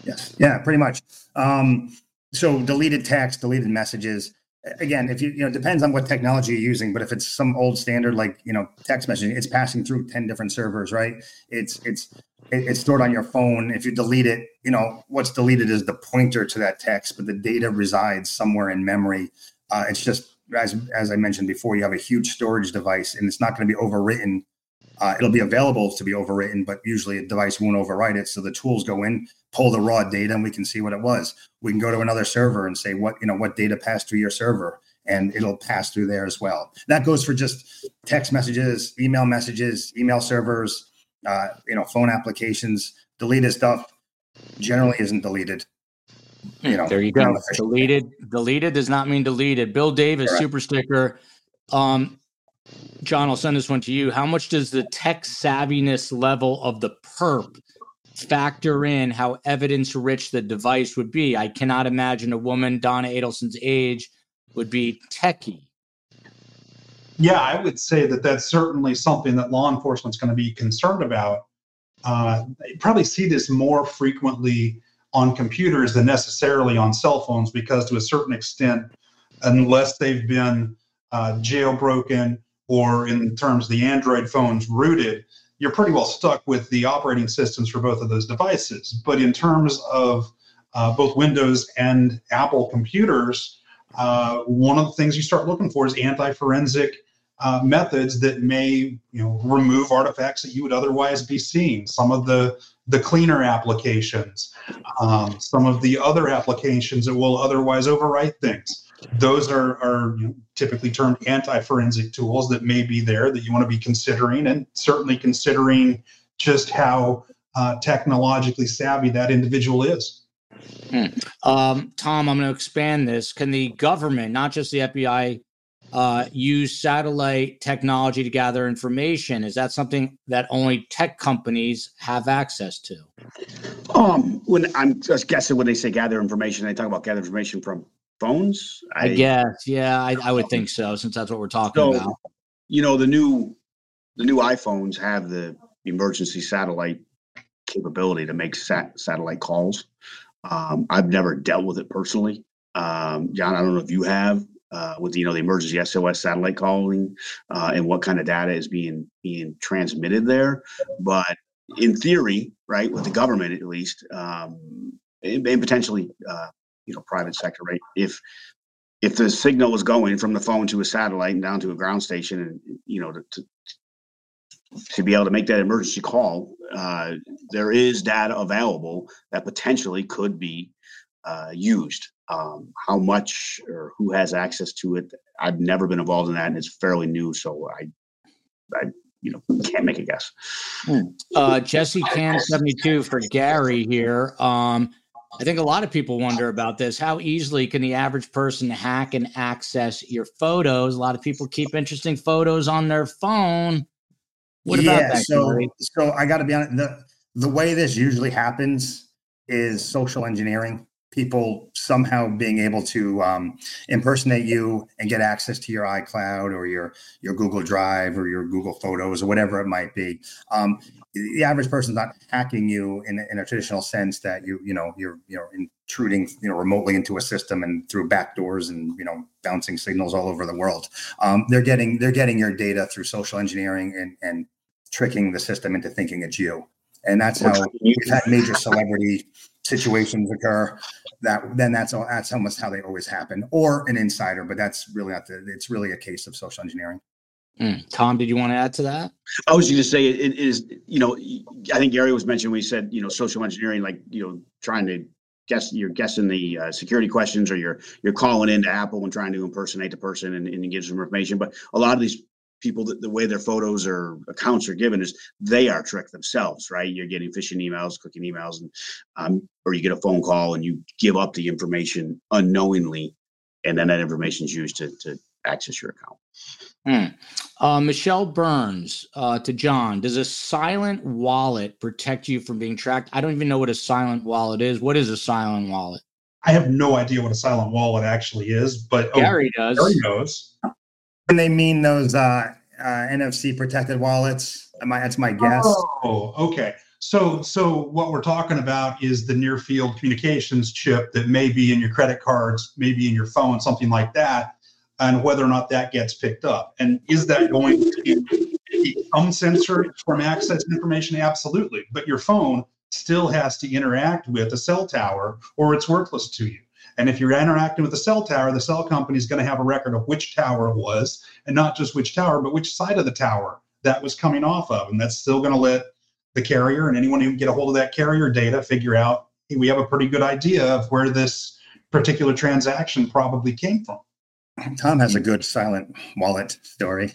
Yes. Yeah, pretty much. Um, so deleted text, deleted messages again, if you you know, depends on what technology you're using, but if it's some old standard like you know text messaging, it's passing through ten different servers, right? It's it's it's stored on your phone. If you delete it, you know what's deleted is the pointer to that text, but the data resides somewhere in memory. Uh, it's just as as I mentioned before, you have a huge storage device, and it's not going to be overwritten. Uh, it'll be available to be overwritten, but usually a device won't overwrite it. So the tools go in, pull the raw data and we can see what it was. We can go to another server and say what, you know, what data passed through your server and it'll pass through there as well. That goes for just text messages, email messages, email servers, uh, you know, phone applications, deleted stuff generally isn't deleted. You know, there you go. Deleted, deleted does not mean deleted. Bill Davis, Correct. super sticker. Um, John, I'll send this one to you. How much does the tech savviness level of the perp factor in how evidence rich the device would be. I cannot imagine a woman Donna Adelson's age would be techie. Yeah, I would say that that's certainly something that law enforcement's going to be concerned about. Uh, you probably see this more frequently on computers than necessarily on cell phones because, to a certain extent, unless they've been uh, jailbroken or, in terms of the Android phones, rooted, you're pretty well stuck with the operating systems for both of those devices. But in terms of uh, both Windows and Apple computers, uh, one of the things you start looking for is anti-forensic uh, methods that may, you know, remove artifacts that you would otherwise be seeing. Some of the the cleaner applications, um, some of the other applications that will otherwise overwrite things those are, are you know, typically termed anti-forensic tools that may be there that you want to be considering and certainly considering just how uh, technologically savvy that individual is. Hmm. Um, Tom, I'm going to expand this. Can the government, not just the FBI, uh, use satellite technology to gather information? Is that something that only tech companies have access to? Um, when I'm just guessing when they say gather information, they talk about gather information from phones. I, I guess, yeah, I, I, would think so, <laughs> since that's what we're talking so, about. You know, the new the new iPhones have the emergency satellite capability to make sat- satellite calls. Um, I've never dealt with it personally. Um, John, I don't know if you have uh, with you know the emergency SOS satellite calling uh, and what kind of data is being being transmitted there. But in theory, right, with the government at least, um, and, and potentially uh, you know private sector right? If if the signal was going from the phone to a satellite and down to a ground station and you know to, to, to be able to make that emergency call uh, there is data available that potentially could be uh, used. Um, how much or who has access to it i've never been involved in that and it's fairly new so i i you know can't make a guess. Hmm. uh, jesse can 72 for gary here. Um, I think a lot of people wonder about this. How easily can the average person hack and access your photos? A lot of people keep interesting photos on their phone. What yeah, about that? So, so I got to be honest. The the way this usually happens is social engineering people somehow being able to um, impersonate you and get access to your iCloud or your your Google Drive or your Google Photos or whatever it might be. Um, the average person's not hacking you in, in a traditional sense that you you know you're you know intruding you know remotely into a system and through backdoors and you know bouncing signals all over the world. Um, they're getting they're getting your data through social engineering and and tricking the system into thinking it's you. And that's how we've had major celebrity situations occur that then that's all that's almost how they always happen or an insider but that's really not the it's really a case of social engineering mm. tom did you want to add to that i was going to say it is you know i think gary was mentioning we said you know social engineering like you know trying to guess you're guessing the uh, security questions or you're you're calling into apple and trying to impersonate the person and, and give some information but a lot of these people that the way their photos or accounts are given is they are tricked themselves, right? You're getting phishing emails, clicking emails, and um, or you get a phone call and you give up the information unknowingly, and then that information is used to to access your account. Hmm. Uh, Michelle Burns uh, to John. Does a silent wallet protect you from being tracked? I don't even know what a silent wallet is. What is a silent wallet? I have no idea what a silent wallet actually is, but oh, Gary does. Gary knows. And they mean those uh, uh, NFC protected wallets. My, that's my guess. Oh, okay. So, so what we're talking about is the near field communications chip that may be in your credit cards, maybe in your phone, something like that, and whether or not that gets picked up. And is that going to some sensor from access information? Absolutely. But your phone still has to interact with a cell tower or it's worthless to you. And if you're interacting with the cell tower, the cell company is going to have a record of which tower it was, and not just which tower, but which side of the tower that was coming off of. And that's still going to let the carrier and anyone who can get a hold of that carrier data figure out hey, we have a pretty good idea of where this particular transaction probably came from. Tom has a good silent wallet story.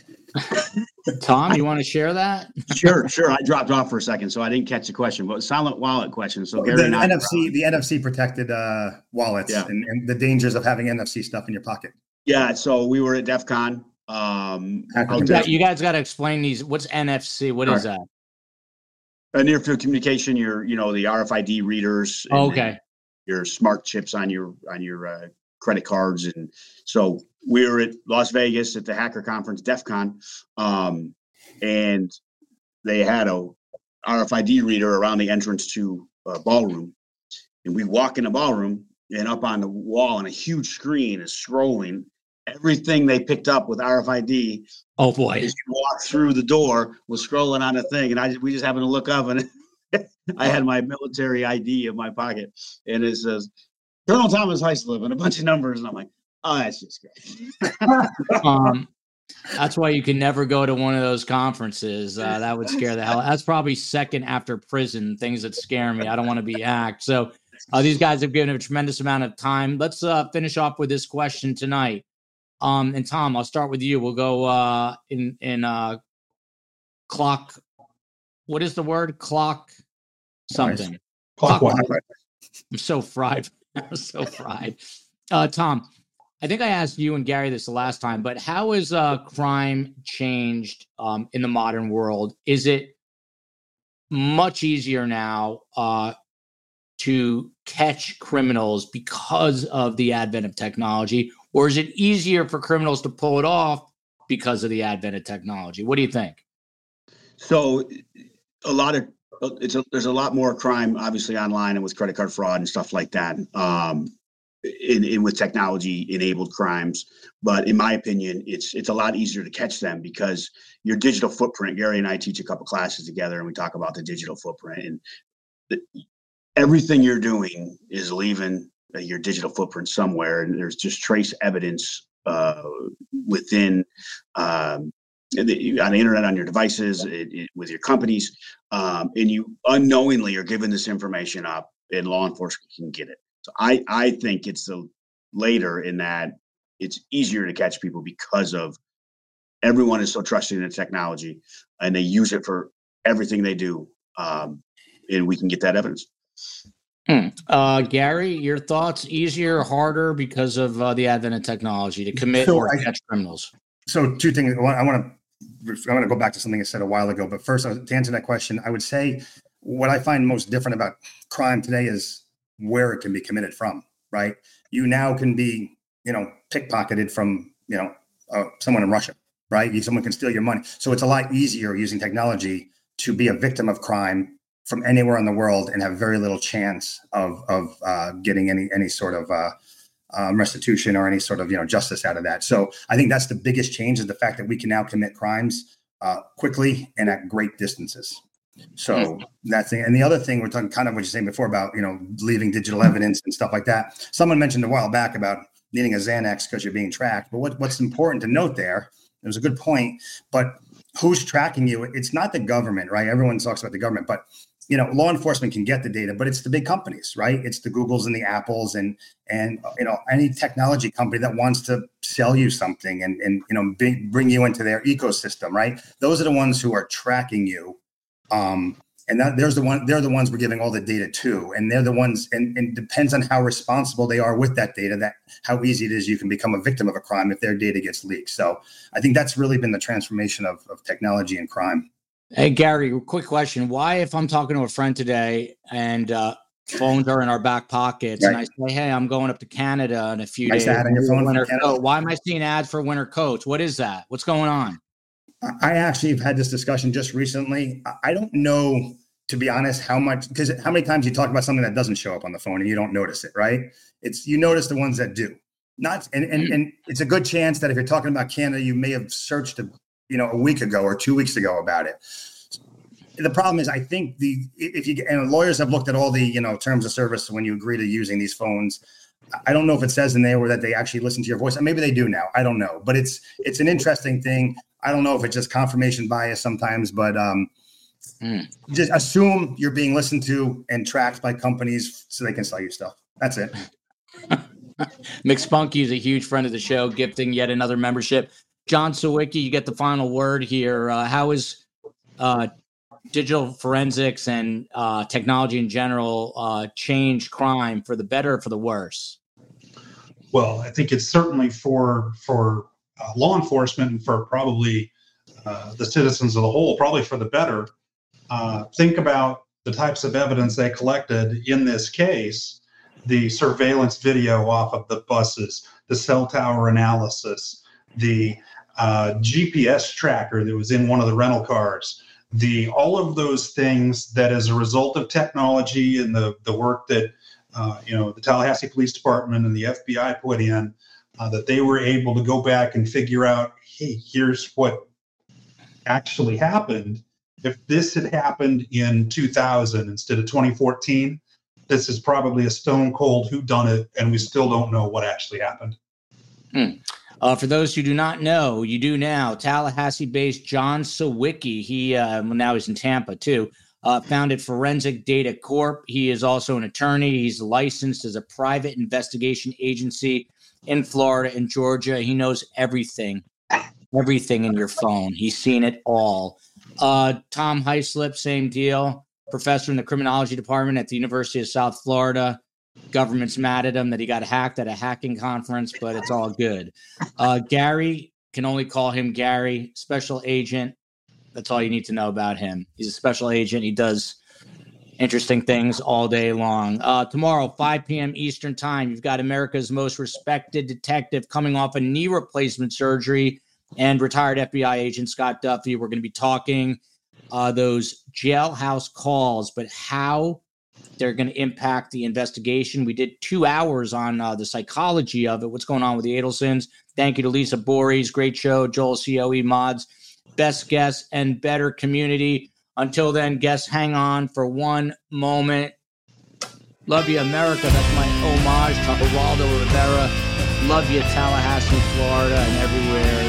<laughs> Tom, you want to share that? sure, sure. I dropped off for a second, so I didn't catch the question. But silent wallet question. So Gary, the NFC, the NFC protected uh, wallets, yeah. and, and, the dangers of having NFC stuff in your pocket. Yeah. So we were at DEF CON. Um, you guys got to explain these. What's NFC? What is that? a near field communication, your you know the RFID readers. okay. Your smart chips on your on your uh, credit cards, and so we were at Las Vegas at the hacker conference, DEF CON, um, and they had a RFID reader around the entrance to a ballroom, and we walk in the ballroom, and up on the wall on a huge screen is scrolling everything they picked up with RFID. Oh boy! As you walk through the door, was scrolling on a thing, and I we just happened to look up, and <laughs> I had my military ID in my pocket, and it says Colonel Thomas Hyslip and a bunch of numbers, and I'm like, oh, that's just great. <laughs> um, that's why you can never go to one of those conferences. Uh, that would scare the hell. That's probably second after prison. Things that scare me. I don't want to be hacked. So uh, these guys have given a tremendous amount of time. Let's uh, finish off with this question tonight. Um, and Tom, I'll start with you. We'll go uh, in in uh, clock. What is the word? Clock something. Nice. Clock. clock I'm so fried. I'm <laughs> so fried. Uh, Tom, I think I asked you and Gary this the last time, but how has uh, crime changed um, in the modern world? Is it much easier now uh, to catch criminals because of the advent of technology, or is it easier for criminals to pull it off because of the advent of technology? What do you think? So, a lot of it's a, there's a lot more crime, obviously, online and with credit card fraud and stuff like that. Um, in, in with technology enabled crimes but in my opinion it's it's a lot easier to catch them because your digital footprint gary and i teach a couple classes together and we talk about the digital footprint and the, everything you're doing is leaving uh, your digital footprint somewhere, and there's just trace evidence uh, within um, the, on the internet, on your devices, it, it, with your companies, um, and you unknowingly are giving this information up, and law enforcement can get it. So I I think it's the later in that it's easier to catch people because of everyone is so trusting in technology and they use it for everything they do um, and we can get that evidence Hmm. Uh, Gary, your thoughts? Easier, harder because of uh, the advent of technology to commit so or I, catch criminals? So, two things. I want to. I want to go back to something I said a while ago. But first, to answer that question, I would say what I find most different about crime today is where it can be committed from. Right? You now can be, you know, pickpocketed from, you know, uh, someone in Russia. Right? Someone can steal your money. So it's a lot easier using technology to be a victim of crime from anywhere in the world and have very little chance of of uh, getting any any sort of uh, um, restitution or any sort of you know justice out of that. So I think that's the biggest change is the fact that we can now commit crimes uh, quickly and at great distances. So mm-hmm. that's the, and the other thing we're talking kind of what you're saying before about you know leaving digital evidence and stuff like that. Someone mentioned a while back about needing a Xanax because you're being tracked. But what, what's important to note there, it was a good point, but who's tracking you? It's not the government, right? Everyone talks about the government, but you know law enforcement can get the data but it's the big companies right? It's the googles and the apples and and you know any technology company that wants to sell you something and and you know bring, bring you into their ecosystem right? Those are the ones who are tracking you um and that there's the one they're the ones we're giving all the data to and they're the ones and, and depends on how responsible they are with that data that how easy it is you can become a victim of a crime if their data gets leaked. So i think that's really been the transformation of, of technology and crime hey gary quick question why if i'm talking to a friend today and uh, phones are in our back pockets right. and i say hey i'm going up to canada in a few nice days ad on your phone winter coat. why am i seeing ads for winter coats what is that what's going on I actually have had this discussion just recently. I don't know, to be honest, how much because how many times you talk about something that doesn't show up on the phone and you don't notice it, right? It's you notice the ones that do. Not and and, and it's a good chance that if you're talking about Canada, you may have searched a you know a week ago or two weeks ago about it. The problem is, I think the if you and lawyers have looked at all the you know terms of service when you agree to using these phones. I don't know if it says in there or that they actually listen to your voice, and maybe they do now. I don't know, but it's it's an interesting thing. I don't know if it's just confirmation bias sometimes, but um, mm. just assume you're being listened to and tracked by companies so they can sell you stuff. That's it. <laughs> McSpunky is a huge friend of the show, gifting yet another membership. John Sawicki, you get the final word here. Uh, how is uh, digital forensics and uh, technology in general uh, change crime for the better or for the worse? Well, I think it's certainly for for uh, law enforcement and for probably uh, the citizens of the whole, probably for the better. Think about the types of evidence they collected in this case the surveillance video off of the buses, the cell tower analysis, the GPS tracker that was in one of the rental cars, the all of those things that as a result of technology and the the work that uh, you know the Tallahassee Police Department and the FBI put in, uh, that they were able to go back and figure out, hey, here's what actually happened. If this had happened in 2000 instead of 2014, this is probably a stone cold who done it, and we still don't know what actually happened. Hmm. Uh, for those who do not know, you do now. Tallahassee-based John Sawicki. He uh, well, now he's in Tampa too. Uh, founded Forensic Data Corp. He is also an attorney. He's licensed as a private investigation agency in Florida and Georgia. He knows everything, everything in your phone. He's seen it all. Uh, Tom Hyslip, same deal. Professor in the criminology department at the University of South Florida. Government's mad at him that he got hacked at a hacking conference, but it's all good. Uh, Gary can only call him Gary, special agent. That's all you need to know about him. He's a special agent. He does interesting things all day long. Uh, tomorrow, 5 p.m. Eastern Time, you've got America's most respected detective coming off a knee replacement surgery and retired FBI agent Scott Duffy. We're going to be talking uh, those jailhouse calls, but how they're going to impact the investigation. We did two hours on uh, the psychology of it, what's going on with the Adelsons. Thank you to Lisa Bories. Great show. Joel COE Mods. Best guess and better community. Until then, guests, hang on for one moment. Love you, America. That's my homage to Waldo Rivera. Love you, Tallahassee, Florida, and everywhere